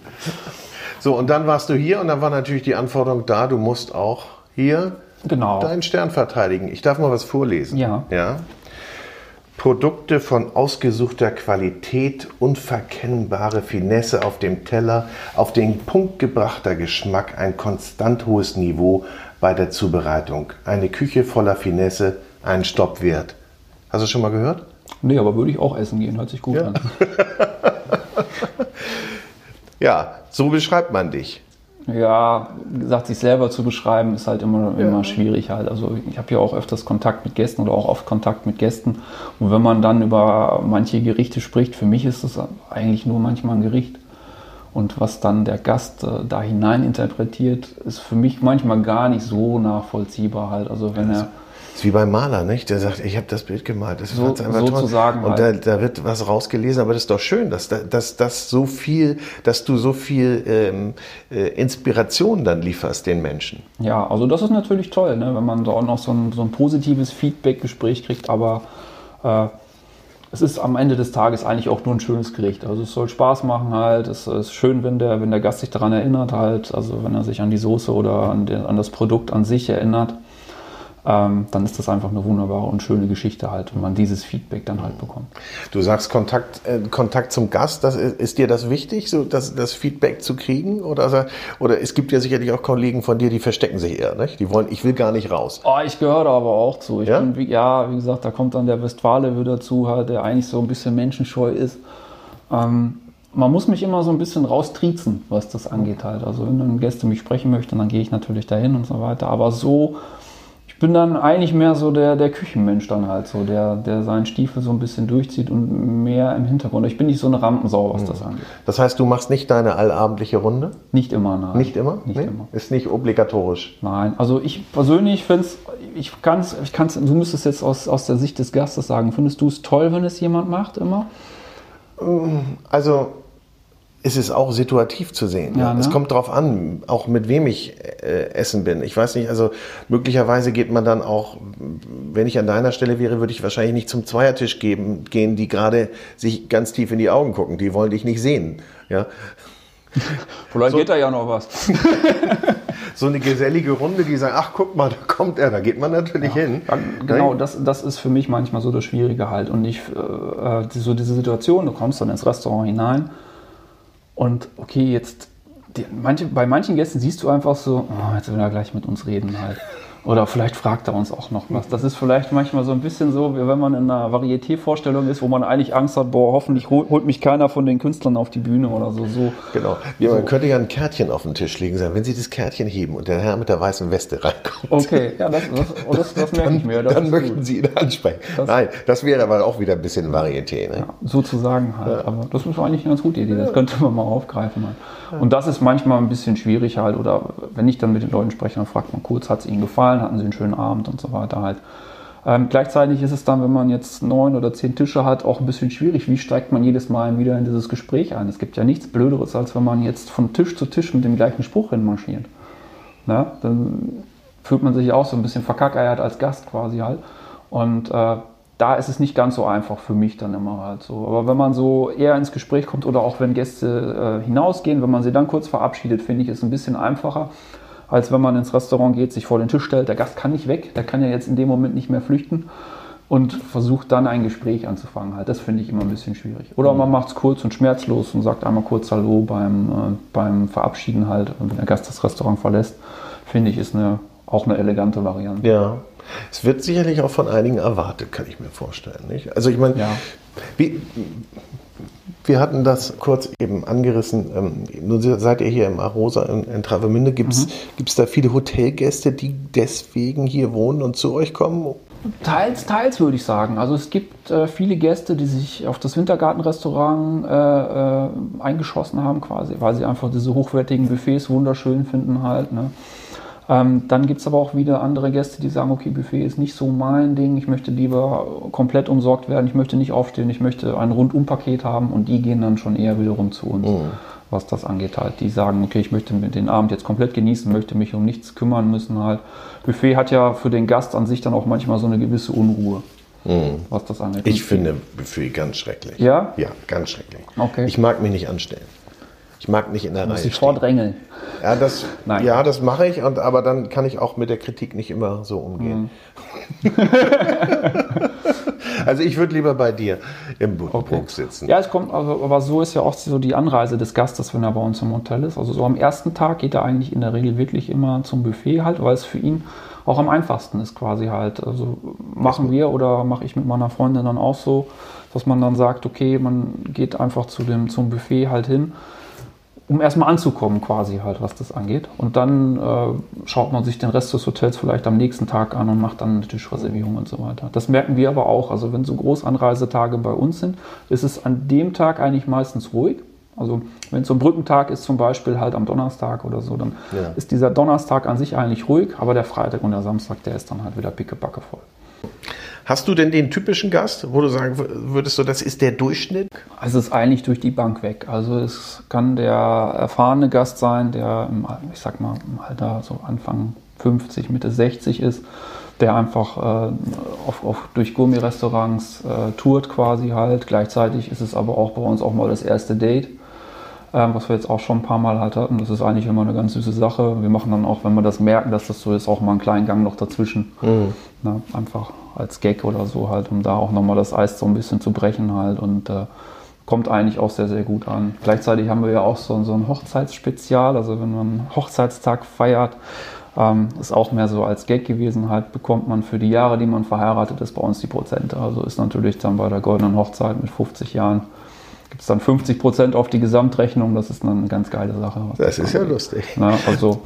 So, und dann warst du hier und dann war natürlich die Anforderung da, du musst auch hier genau. deinen Stern verteidigen. Ich darf mal was vorlesen. Ja. ja? Produkte von ausgesuchter Qualität, unverkennbare Finesse auf dem Teller, auf den Punkt gebrachter Geschmack, ein konstant hohes Niveau bei der Zubereitung. Eine Küche voller Finesse, ein Stoppwert. Hast du schon mal gehört? Nee, aber würde ich auch essen gehen, hört sich gut ja. an. [LAUGHS] ja, so beschreibt man dich. Ja, gesagt, sich selber zu beschreiben ist halt immer, ja. immer schwierig halt. Also ich habe ja auch öfters Kontakt mit Gästen oder auch oft Kontakt mit Gästen. Und wenn man dann über manche Gerichte spricht, für mich ist das eigentlich nur manchmal ein Gericht. Und was dann der Gast äh, da hinein interpretiert, ist für mich manchmal gar nicht so nachvollziehbar halt. Also wenn er das ist wie beim Maler, nicht? Der sagt, ich habe das Bild gemalt. Das so, einfach sozusagen. Und halt. da, da, wird was rausgelesen, aber das ist doch schön, dass dass, dass so viel, dass du so viel ähm, äh, Inspiration dann lieferst den Menschen. Ja, also das ist natürlich toll, ne? wenn man da auch noch so ein, so ein positives Feedback-Gespräch kriegt, aber äh, es ist am Ende des Tages eigentlich auch nur ein schönes Gericht. Also es soll Spaß machen halt. Es ist schön, wenn der, wenn der Gast sich daran erinnert halt. Also wenn er sich an die Soße oder an, den, an das Produkt an sich erinnert ähm, dann ist das einfach eine wunderbare und schöne Geschichte halt, wenn man dieses Feedback dann halt bekommt. Du sagst Kontakt, äh, Kontakt zum Gast, das, ist, ist dir das wichtig, so das, das Feedback zu kriegen? Oder, oder es gibt ja sicherlich auch Kollegen von dir, die verstecken sich eher, nicht? Die wollen, ich will gar nicht raus. Oh, ich gehöre aber auch zu. Ich ja? Bin, wie, ja, wie gesagt, da kommt dann der Westfale wieder zu, halt, der eigentlich so ein bisschen menschenscheu ist. Ähm, man muss mich immer so ein bisschen raustriezen, was das angeht halt. Also wenn dann Gäste mich sprechen möchten, dann gehe ich natürlich dahin und so weiter. Aber so ich bin dann eigentlich mehr so der, der Küchenmensch dann halt so, der, der seinen Stiefel so ein bisschen durchzieht und mehr im Hintergrund. Ich bin nicht so eine Rampensau, was mhm. das angeht. Das heißt, du machst nicht deine allabendliche Runde? Nicht immer, nein. Nicht immer? Nicht nee? immer. Ist nicht obligatorisch? Nein, also ich persönlich finde es, ich kann es, ich kann's, du müsstest jetzt aus, aus der Sicht des Gastes sagen, findest du es toll, wenn es jemand macht immer? Also ist es auch situativ zu sehen. Ja, ne? Es kommt darauf an, auch mit wem ich äh, essen bin. Ich weiß nicht, also möglicherweise geht man dann auch, wenn ich an deiner Stelle wäre, würde ich wahrscheinlich nicht zum Zweiertisch geben, gehen, die gerade sich ganz tief in die Augen gucken. Die wollen dich nicht sehen. Ja. [LAUGHS] Vielleicht so, geht da ja noch was. [LAUGHS] so eine gesellige Runde, die sagen, ach guck mal, da kommt er, da geht man natürlich ja, hin. genau, das, das ist für mich manchmal so das Schwierige halt. Und nicht äh, äh so diese Situation, du kommst dann ins Restaurant hinein und okay, jetzt, die, manche, bei manchen Gästen siehst du einfach so, oh, jetzt will er gleich mit uns reden halt. Oder vielleicht fragt er uns auch noch was. Das ist vielleicht manchmal so ein bisschen so, wie wenn man in einer Varieté-Vorstellung ist, wo man eigentlich Angst hat, boah, hoffentlich holt mich keiner von den Künstlern auf die Bühne oder so. so genau. Ja, so. Man könnte ja ein Kärtchen auf den Tisch legen, sagen, wenn Sie das Kärtchen heben und der Herr mit der weißen Weste reinkommt. Okay, ja, das, das, das, das merke ich mir. Dann möchten gut. Sie ihn ansprechen. Nein, das wäre aber auch wieder ein bisschen Varieté. Ne? Ja, sozusagen halt. Ja. Aber das ist eigentlich eine ganz gute Idee. Das könnte man mal aufgreifen. Halt. Und das ist manchmal ein bisschen schwierig halt. Oder wenn ich dann mit den Leuten spreche, dann fragt man kurz, hat es ihnen gefallen, hatten sie einen schönen Abend und so weiter halt. Ähm, gleichzeitig ist es dann, wenn man jetzt neun oder zehn Tische hat, auch ein bisschen schwierig. Wie steigt man jedes Mal wieder in dieses Gespräch ein? Es gibt ja nichts Blöderes, als wenn man jetzt von Tisch zu Tisch mit dem gleichen Spruch hinmarschiert. Na, dann fühlt man sich auch so ein bisschen verkackeiert als Gast quasi halt. Und äh, da ist es nicht ganz so einfach für mich dann immer halt so. Aber wenn man so eher ins Gespräch kommt oder auch wenn Gäste äh, hinausgehen, wenn man sie dann kurz verabschiedet, finde ich es ein bisschen einfacher, als wenn man ins Restaurant geht, sich vor den Tisch stellt. Der Gast kann nicht weg, der kann ja jetzt in dem Moment nicht mehr flüchten. und versucht dann ein Gespräch anzufangen. Halt. Das finde ich immer ein bisschen schwierig. Oder man macht es kurz und schmerzlos und sagt einmal kurz Hallo beim, äh, beim Verabschieden halt, wenn der Gast das Restaurant verlässt. Finde ich, ist eine, auch eine elegante Variante. Ja. Es wird sicherlich auch von einigen erwartet, kann ich mir vorstellen. Nicht? Also ich meine, Ja. wie, wir hatten das kurz eben angerissen. Ähm, nun seid ihr hier im Arosa in, in Travemünde. Gibt es Mhm. da viele Hotelgäste, die deswegen hier wohnen und zu euch kommen? Teils, teils würde ich sagen. Also es gibt äh, viele Gäste, die sich auf das Wintergartenrestaurant äh, äh, eingeschossen haben quasi, weil sie einfach diese hochwertigen Buffets wunderschön finden halt. Ne? Ähm, dann gibt es aber auch wieder andere Gäste, die sagen, okay, Buffet ist nicht so mein Ding, ich möchte lieber komplett umsorgt werden, ich möchte nicht aufstehen, ich möchte ein Rundumpaket haben und die gehen dann schon eher wiederum zu uns, was das angeht halt. Die sagen, okay, ich möchte den Abend jetzt komplett genießen, möchte mich um nichts kümmern müssen halt. Buffet hat ja für den Gast an sich dann auch manchmal so eine gewisse Unruhe, was das angeht. Ich finde Buffet ganz schrecklich. Ja? Ja, ganz schrecklich. Okay. Ich mag mich nicht anstellen. Ich mag nicht in der muss Reihe ich stehen. vordrängeln. Ja, das, Nein. ja, das mache ich, und, aber dann kann ich auch mit der Kritik nicht immer so umgehen. Mhm. [LAUGHS] also ich würde lieber bei dir im Buddenbrook sitzen. Ja, es kommt, also, aber so ist ja auch so die Anreise des Gastes, wenn er bei uns im Hotel ist. Also so am ersten Tag geht er eigentlich in der Regel wirklich immer zum Buffet halt, weil es für ihn auch am einfachsten ist quasi halt. Also machen wir oder mache ich mit meiner Freundin dann auch so, dass man dann sagt, okay, man geht einfach zu dem, zum Buffet halt hin, um erstmal anzukommen quasi halt, was das angeht. Und dann äh, schaut man sich den Rest des Hotels vielleicht am nächsten Tag an und macht dann eine Tischreservierung und so weiter. Das merken wir aber auch. Also wenn so Großanreisetage bei uns sind, ist es an dem Tag eigentlich meistens ruhig. Also wenn es so ein Brückentag ist zum Beispiel halt am Donnerstag oder so, dann Ja. ist dieser Donnerstag an sich eigentlich ruhig, aber der Freitag und der Samstag, der ist dann halt wieder pickebacke voll. Hast du denn den typischen Gast, wo du sagen wür- würdest, so, das ist der Durchschnitt? Also es ist eigentlich durch die Bank weg. Also es kann der erfahrene Gast sein, der im, ich sag mal, im Alter so Anfang 50, Mitte 60 ist, der einfach äh, auf, auf, durch Gourmet-Restaurants äh, tourt quasi halt. Gleichzeitig ist es aber auch bei uns auch mal das erste Date, was wir jetzt auch schon ein paar Mal halt hatten. Das ist eigentlich immer eine ganz süße Sache. Wir machen dann auch, wenn wir das merken, dass das so ist, auch mal einen kleinen Gang noch dazwischen. Na, einfach als Gag oder so halt, um da auch nochmal das Eis so ein bisschen zu brechen halt und äh, kommt eigentlich auch sehr, sehr gut an. Gleichzeitig haben wir ja auch so, so ein Hochzeitsspezial, also wenn man einen Hochzeitstag feiert, ähm, ist auch mehr so als Gag gewesen halt, bekommt man für die Jahre, die man verheiratet ist, bei uns die Prozente. Also ist natürlich dann bei der goldenen Hochzeit mit 50 Jahren gibt es dann 50 Prozent auf die Gesamtrechnung. Das ist dann eine ganz geile Sache. Das ist ja lustig. Na, also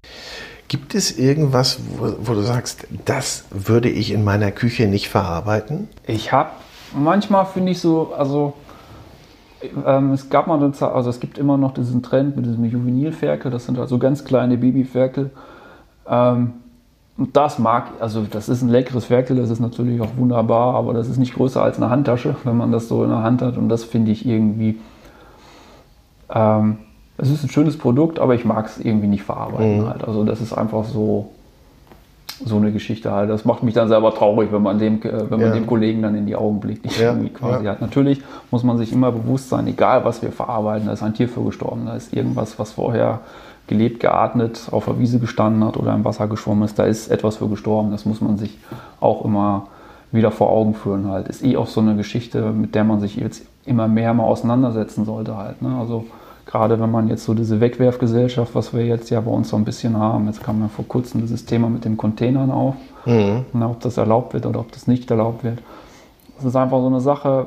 Gibt es irgendwas, wo, wo du sagst, das würde ich in meiner Küche nicht verarbeiten? Ich habe manchmal finde ich so, also ähm, es gab mal eine Zeit, also es gibt immer noch diesen Trend mit diesem Juvenilferkel, das sind also ganz kleine Babyferkel. Ähm, und das mag, also das ist ein leckeres Ferkel, das ist natürlich auch wunderbar, aber das ist nicht größer als eine Handtasche, wenn man das so in der Hand hat. Und das finde ich irgendwie, ähm, es ist ein schönes Produkt, aber ich mag es irgendwie nicht verarbeiten halt. Also das ist einfach so, so eine Geschichte halt. Das macht mich dann selber traurig, wenn man dem, äh, wenn man Ja. dem Kollegen dann in die Augen blickt. Ja, irgendwie quasi ja. halt. Natürlich muss man sich immer bewusst sein, egal was wir verarbeiten, da ist ein Tier für gestorben, da ist irgendwas, was vorher gelebt, geatmet, auf der Wiese gestanden hat oder im Wasser geschwommen ist, da ist etwas für gestorben. Das muss man sich auch immer wieder vor Augen führen halt. Ist eh auch so eine Geschichte, mit der man sich jetzt immer mehr mal auseinandersetzen sollte halt. Ne? Also gerade wenn man jetzt so diese Wegwerfgesellschaft, was wir jetzt ja bei uns so ein bisschen haben, jetzt kam ja vor kurzem dieses Thema mit den Containern auf, Na, ob das erlaubt wird oder ob das nicht erlaubt wird. Das ist einfach so eine Sache,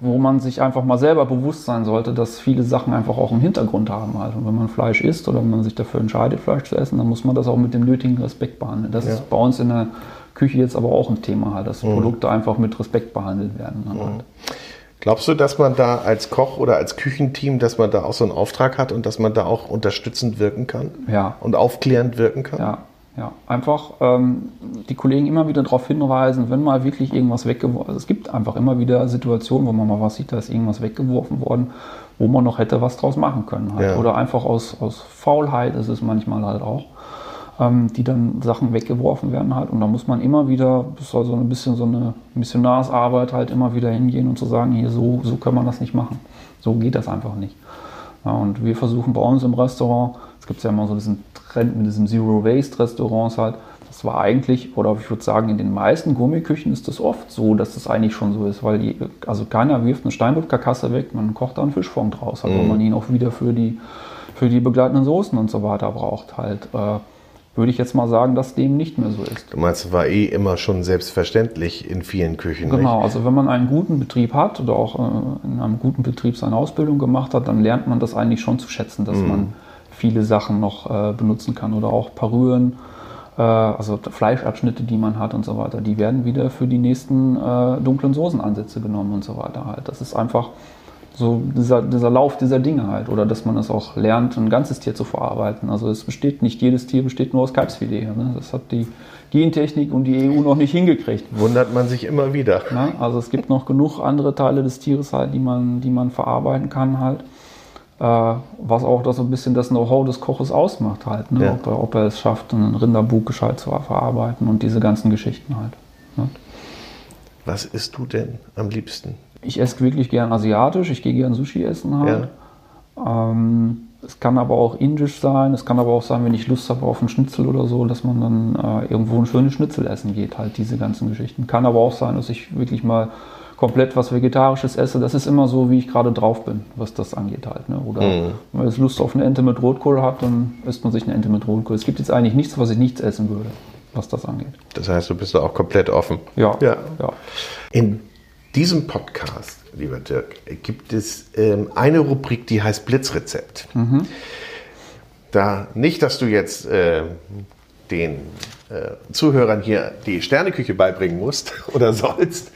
wo man sich einfach mal selber bewusst sein sollte, dass viele Sachen einfach auch einen Hintergrund haben. Und wenn man Fleisch isst oder wenn man sich dafür entscheidet, Fleisch zu essen, dann muss man das auch mit dem nötigen Respekt behandeln. Das Ja. ist bei uns in der Küche jetzt aber auch ein Thema, halt, dass Produkte einfach mit Respekt behandelt werden. Halt. Glaubst du, dass man da als Koch oder als Küchenteam, dass man da auch so einen Auftrag hat und dass man da auch unterstützend wirken kann Ja. und aufklärend wirken kann? Ja, ja. Einfach ähm, die Kollegen immer wieder darauf hinweisen, wenn mal wirklich irgendwas weggeworfen also Es gibt einfach immer wieder Situationen, wo man mal was sieht, da ist irgendwas weggeworfen worden, wo man noch hätte was draus machen können. Halt. Ja. Oder einfach aus, aus Faulheit ist es manchmal halt auch, ähm, die dann Sachen weggeworfen werden halt. Und da muss man immer wieder, das soll so ein bisschen so eine Missionarsarbeit halt immer wieder hingehen und zu sagen, hier so, so kann man das nicht machen. So geht das einfach nicht. Ja, und wir versuchen bei uns im Restaurant, es gibt ja immer so diesen Trend mit diesem Zero Waste Restaurants halt, das war eigentlich, oder ich würde sagen, in den meisten Gummiküchen ist das oft so, dass das eigentlich schon so ist, weil die, also keiner wirft eine Steinbuttkarkasse weg, man kocht da einen Fischfond draus, halt, mhm. weil man ihn auch wieder für die, für die begleitenden Soßen und so weiter braucht halt. Äh, würde ich jetzt mal sagen, dass dem nicht mehr so ist. Du meinst, war eh immer schon selbstverständlich in vielen Küchen. Genau, nicht? also wenn man einen guten Betrieb hat oder auch äh, in einem guten Betrieb seine Ausbildung gemacht hat, dann lernt man das eigentlich schon zu schätzen, dass mhm. man viele Sachen noch äh, benutzen kann oder auch Parüren, äh, also Fleischabschnitte, die man hat und so weiter, die werden wieder für die nächsten äh, dunklen Soßenansätze genommen und so weiter halt. Das ist einfach so dieser, dieser Lauf dieser Dinge halt. Oder dass man es auch lernt, ein ganzes Tier zu verarbeiten. Also es besteht, nicht jedes Tier besteht nur aus Kalbsfilet. Ne? Das hat die Gentechnik und die EU noch nicht hingekriegt. Wundert man sich immer wieder. Ja, also es gibt noch genug andere Teile des Tieres halt, die man, die man verarbeiten kann halt. Äh, was auch das so ein bisschen das Know-how des Koches ausmacht halt. Ne? Ja. Ob, er, ob, er, es schafft, einen Rinderbug gescheit zu verarbeiten und diese ganzen Geschichten halt. Ne? Was isst du denn am liebsten? ich esse wirklich gern asiatisch, ich gehe gern Sushi essen halt. Ja. Ähm, es kann aber auch indisch sein, es kann aber auch sein, wenn ich Lust habe auf einen Schnitzel oder so, dass man dann äh, irgendwo ein schönes Schnitzel essen geht, halt diese ganzen Geschichten. Kann aber auch sein, dass ich wirklich mal komplett was Vegetarisches esse. Das ist immer so, wie ich gerade drauf bin, was das angeht halt. Ne? Oder mhm. wenn man Lust auf eine Ente mit Rotkohl hat, dann isst man sich eine Ente mit Rotkohl. Es gibt jetzt eigentlich nichts, was ich nichts essen würde, was das angeht. Das heißt, du bist da auch komplett offen. Ja. ja. ja. In diesem Podcast, lieber Dirk, gibt es ähm, eine Rubrik, die heißt Blitzrezept. Mhm. Da nicht, dass du jetzt äh, den Zuhörern hier die Sterneküche beibringen musst [LAUGHS] oder sollst,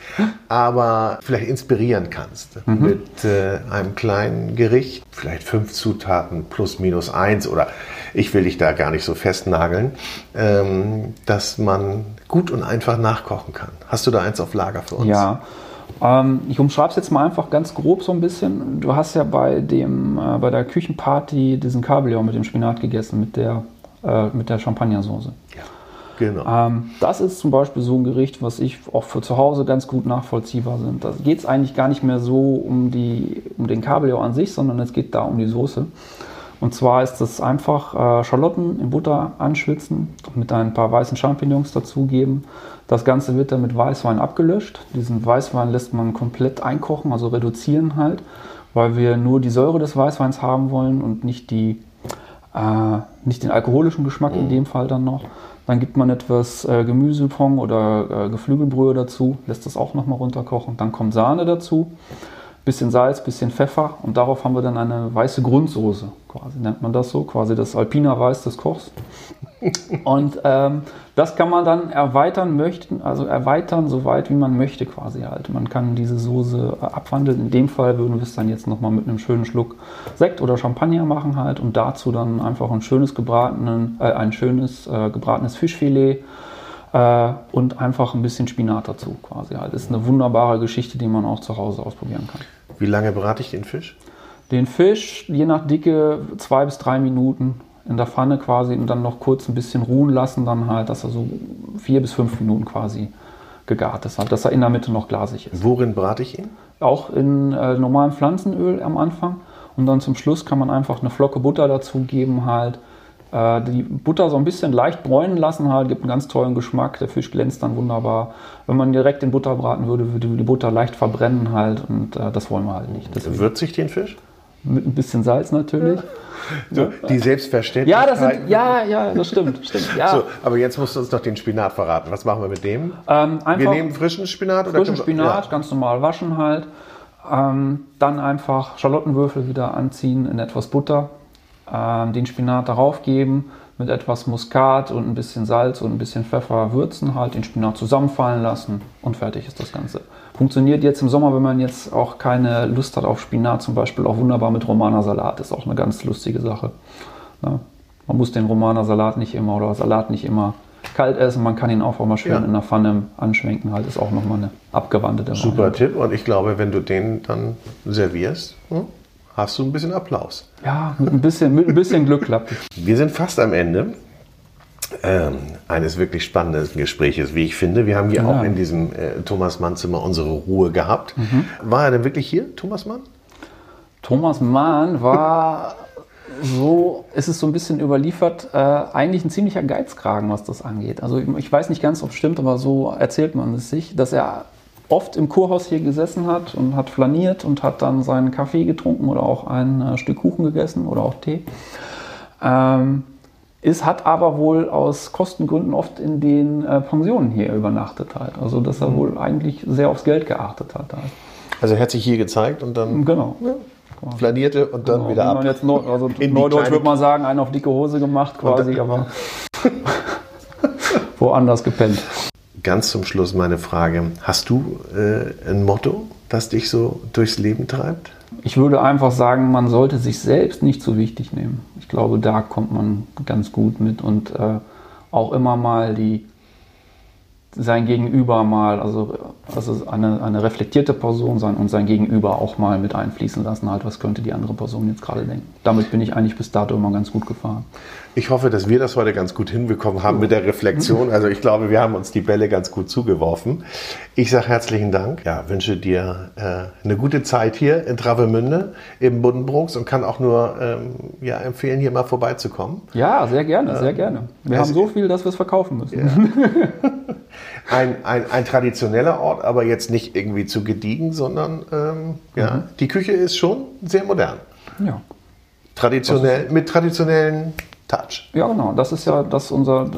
aber vielleicht inspirieren kannst mhm. mit äh, einem kleinen Gericht, vielleicht fünf Zutaten plus minus eins oder ich will dich da gar nicht so festnageln, ähm, dass man gut und einfach nachkochen kann. Hast du da eins auf Lager für uns? Ja, ähm, ich umschreibe es jetzt mal einfach ganz grob so ein bisschen. Du hast ja bei, dem, äh, bei der Küchenparty diesen Kabeljau mit dem Spinat gegessen, mit der, äh, mit der Champagnersoße. Ja, genau. Ähm, das ist zum Beispiel so ein Gericht, was ich auch für zu Hause ganz gut nachvollziehbar sind. Da geht es eigentlich gar nicht mehr so um, die, um den Kabeljau an sich, sondern es geht da um die Soße. Und zwar ist es einfach äh, Schalotten in Butter anschwitzen, mit ein paar weißen Champignons dazugeben. Das Ganze wird dann mit Weißwein abgelöscht. Diesen Weißwein lässt man komplett einkochen, also reduzieren halt, weil wir nur die Säure des Weißweins haben wollen und nicht, die, äh, nicht den alkoholischen Geschmack in dem Fall dann noch. Dann gibt man etwas äh, Gemüsepong oder äh, Geflügelbrühe dazu, lässt das auch nochmal runterkochen. Dann kommt Sahne dazu bisschen Salz, bisschen Pfeffer und darauf haben wir dann eine weiße Grundsoße, quasi nennt man das so, quasi das Alpina Weiß des Kochs. [LAUGHS] Und ähm, das kann man dann erweitern möchten, also erweitern so weit wie man möchte quasi halt. Man kann diese Soße äh, abwandeln. In dem Fall würden wir es dann jetzt nochmal mit einem schönen Schluck Sekt oder Champagner machen halt und dazu dann einfach ein schönes gebratenen, äh, ein schönes äh, gebratenes Fischfilet äh, und einfach ein bisschen Spinat dazu quasi halt. Ist eine wunderbare Geschichte, die man auch zu Hause ausprobieren kann. Wie lange brate ich den Fisch? Den Fisch, je nach Dicke, zwei bis drei Minuten in der Pfanne quasi und dann noch kurz ein bisschen ruhen lassen, dann halt, dass er so vier bis fünf Minuten quasi gegart ist, halt, dass er in der Mitte noch glasig ist. Worin brate ich ihn? Auch in äh, normalem Pflanzenöl am Anfang und dann zum Schluss kann man einfach eine Flocke Butter dazugeben halt. Äh, die Butter so ein bisschen leicht bräunen lassen halt, gibt einen ganz tollen Geschmack. Der Fisch glänzt dann wunderbar. Wenn man direkt in Butter braten würde, würde die Butter leicht verbrennen halt und äh, das wollen wir halt nicht. Deswegen. Würzig den Fisch? Mit ein bisschen Salz natürlich. So, die Selbstverständlichkeit. Ja, das sind, ja, ja, das stimmt. stimmt ja. So, aber jetzt musst du uns noch den Spinat verraten. Was machen wir mit dem? Ähm, wir nehmen frischen Spinat? Frischen oder Spinat, ja. ganz normal waschen halt. Ähm, dann einfach Schalottenwürfel wieder anziehen in etwas Butter. Ähm, den Spinat darauf geben, mit etwas Muskat und ein bisschen Salz und ein bisschen Pfeffer würzen, halt den Spinat zusammenfallen lassen und fertig ist das Ganze. Funktioniert jetzt im Sommer, wenn man jetzt auch keine Lust hat auf Spinat, zum Beispiel auch wunderbar mit Romaner Salat. Ist auch eine ganz lustige Sache. Ja, man muss den Romaner Salat nicht immer oder Salat nicht immer kalt essen. Man kann ihn auch, mal schön ja. in der Pfanne anschwenken. Halt ist auch nochmal eine abgewandelte Super. Tipp. Und ich glaube, wenn du den dann servierst, hm, hast du ein bisschen Applaus. Ja, mit ein bisschen, mit ein bisschen Glück klappt. Wir sind fast am Ende ähm, eines wirklich spannenden Gespräches, wie ich finde. Wir haben hier ja. auch in diesem äh, Thomas Mann Zimmer unsere Ruhe gehabt. Mhm. War er denn wirklich hier, Thomas Mann? Thomas Mann war so ist es so ein bisschen überliefert, äh, eigentlich ein ziemlicher Geizkragen, was das angeht. Also ich weiß nicht ganz, ob es stimmt, aber so erzählt man es sich, dass er oft im Kurhaus hier gesessen hat und hat flaniert und hat dann seinen Kaffee getrunken oder auch ein äh, Stück Kuchen gegessen oder auch Tee. Ähm, ist, hat aber wohl aus Kostengründen oft in den äh, Pensionen hier übernachtet halt. Also dass er mhm. wohl eigentlich sehr aufs Geld geachtet hat. Halt. Also er hat sich hier gezeigt und dann genau. Ja, flanierte und dann genau. wieder ab. Jetzt neu, also [LAUGHS] Neudeutsch würde man sagen, einen auf dicke Hose gemacht quasi, aber [LAUGHS] woanders gepennt. Ganz zum Schluss meine Frage. Hast du äh, ein Motto, das dich so durchs Leben treibt? Ich würde einfach sagen, man sollte sich selbst nicht so wichtig nehmen. Ich glaube, da kommt man ganz gut mit und äh, auch immer mal die sein Gegenüber mal, also, also eine, eine reflektierte Person sein und sein Gegenüber auch mal mit einfließen lassen, halt, was könnte die andere Person jetzt gerade denken. Damit bin ich eigentlich bis dato immer ganz gut gefahren. Ich hoffe, dass wir das heute ganz gut hinbekommen haben mit der Reflexion. Also ich glaube, wir haben uns die Bälle ganz gut zugeworfen. Ich sage herzlichen Dank. Ja, wünsche dir äh, eine gute Zeit hier in Travemünde im Buddenbrooks und kann auch nur ähm, ja, empfehlen, hier mal vorbeizukommen. Ja, sehr gerne, sehr gerne. Wir haben so viel, dass wir es verkaufen müssen. Ja. [LAUGHS] ein, ein, ein, traditioneller Ort, aber jetzt nicht irgendwie zu gediegen, sondern ähm, ja, mhm. die Küche ist schon sehr modern. Ja. Traditionell, mit traditionellen Touch. Ja, genau. Das ist ja, das unser,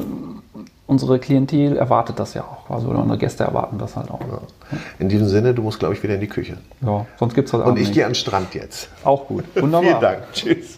unsere Klientel erwartet das ja auch. Also unsere Gäste erwarten das halt auch. Ja. In diesem Sinne, du musst, glaube ich, wieder in die Küche. Ja, sonst gibt es halt auch Und ich gehe an den Strand jetzt. Auch gut. Wunderbar. [LAUGHS] Vielen Dank. Tschüss.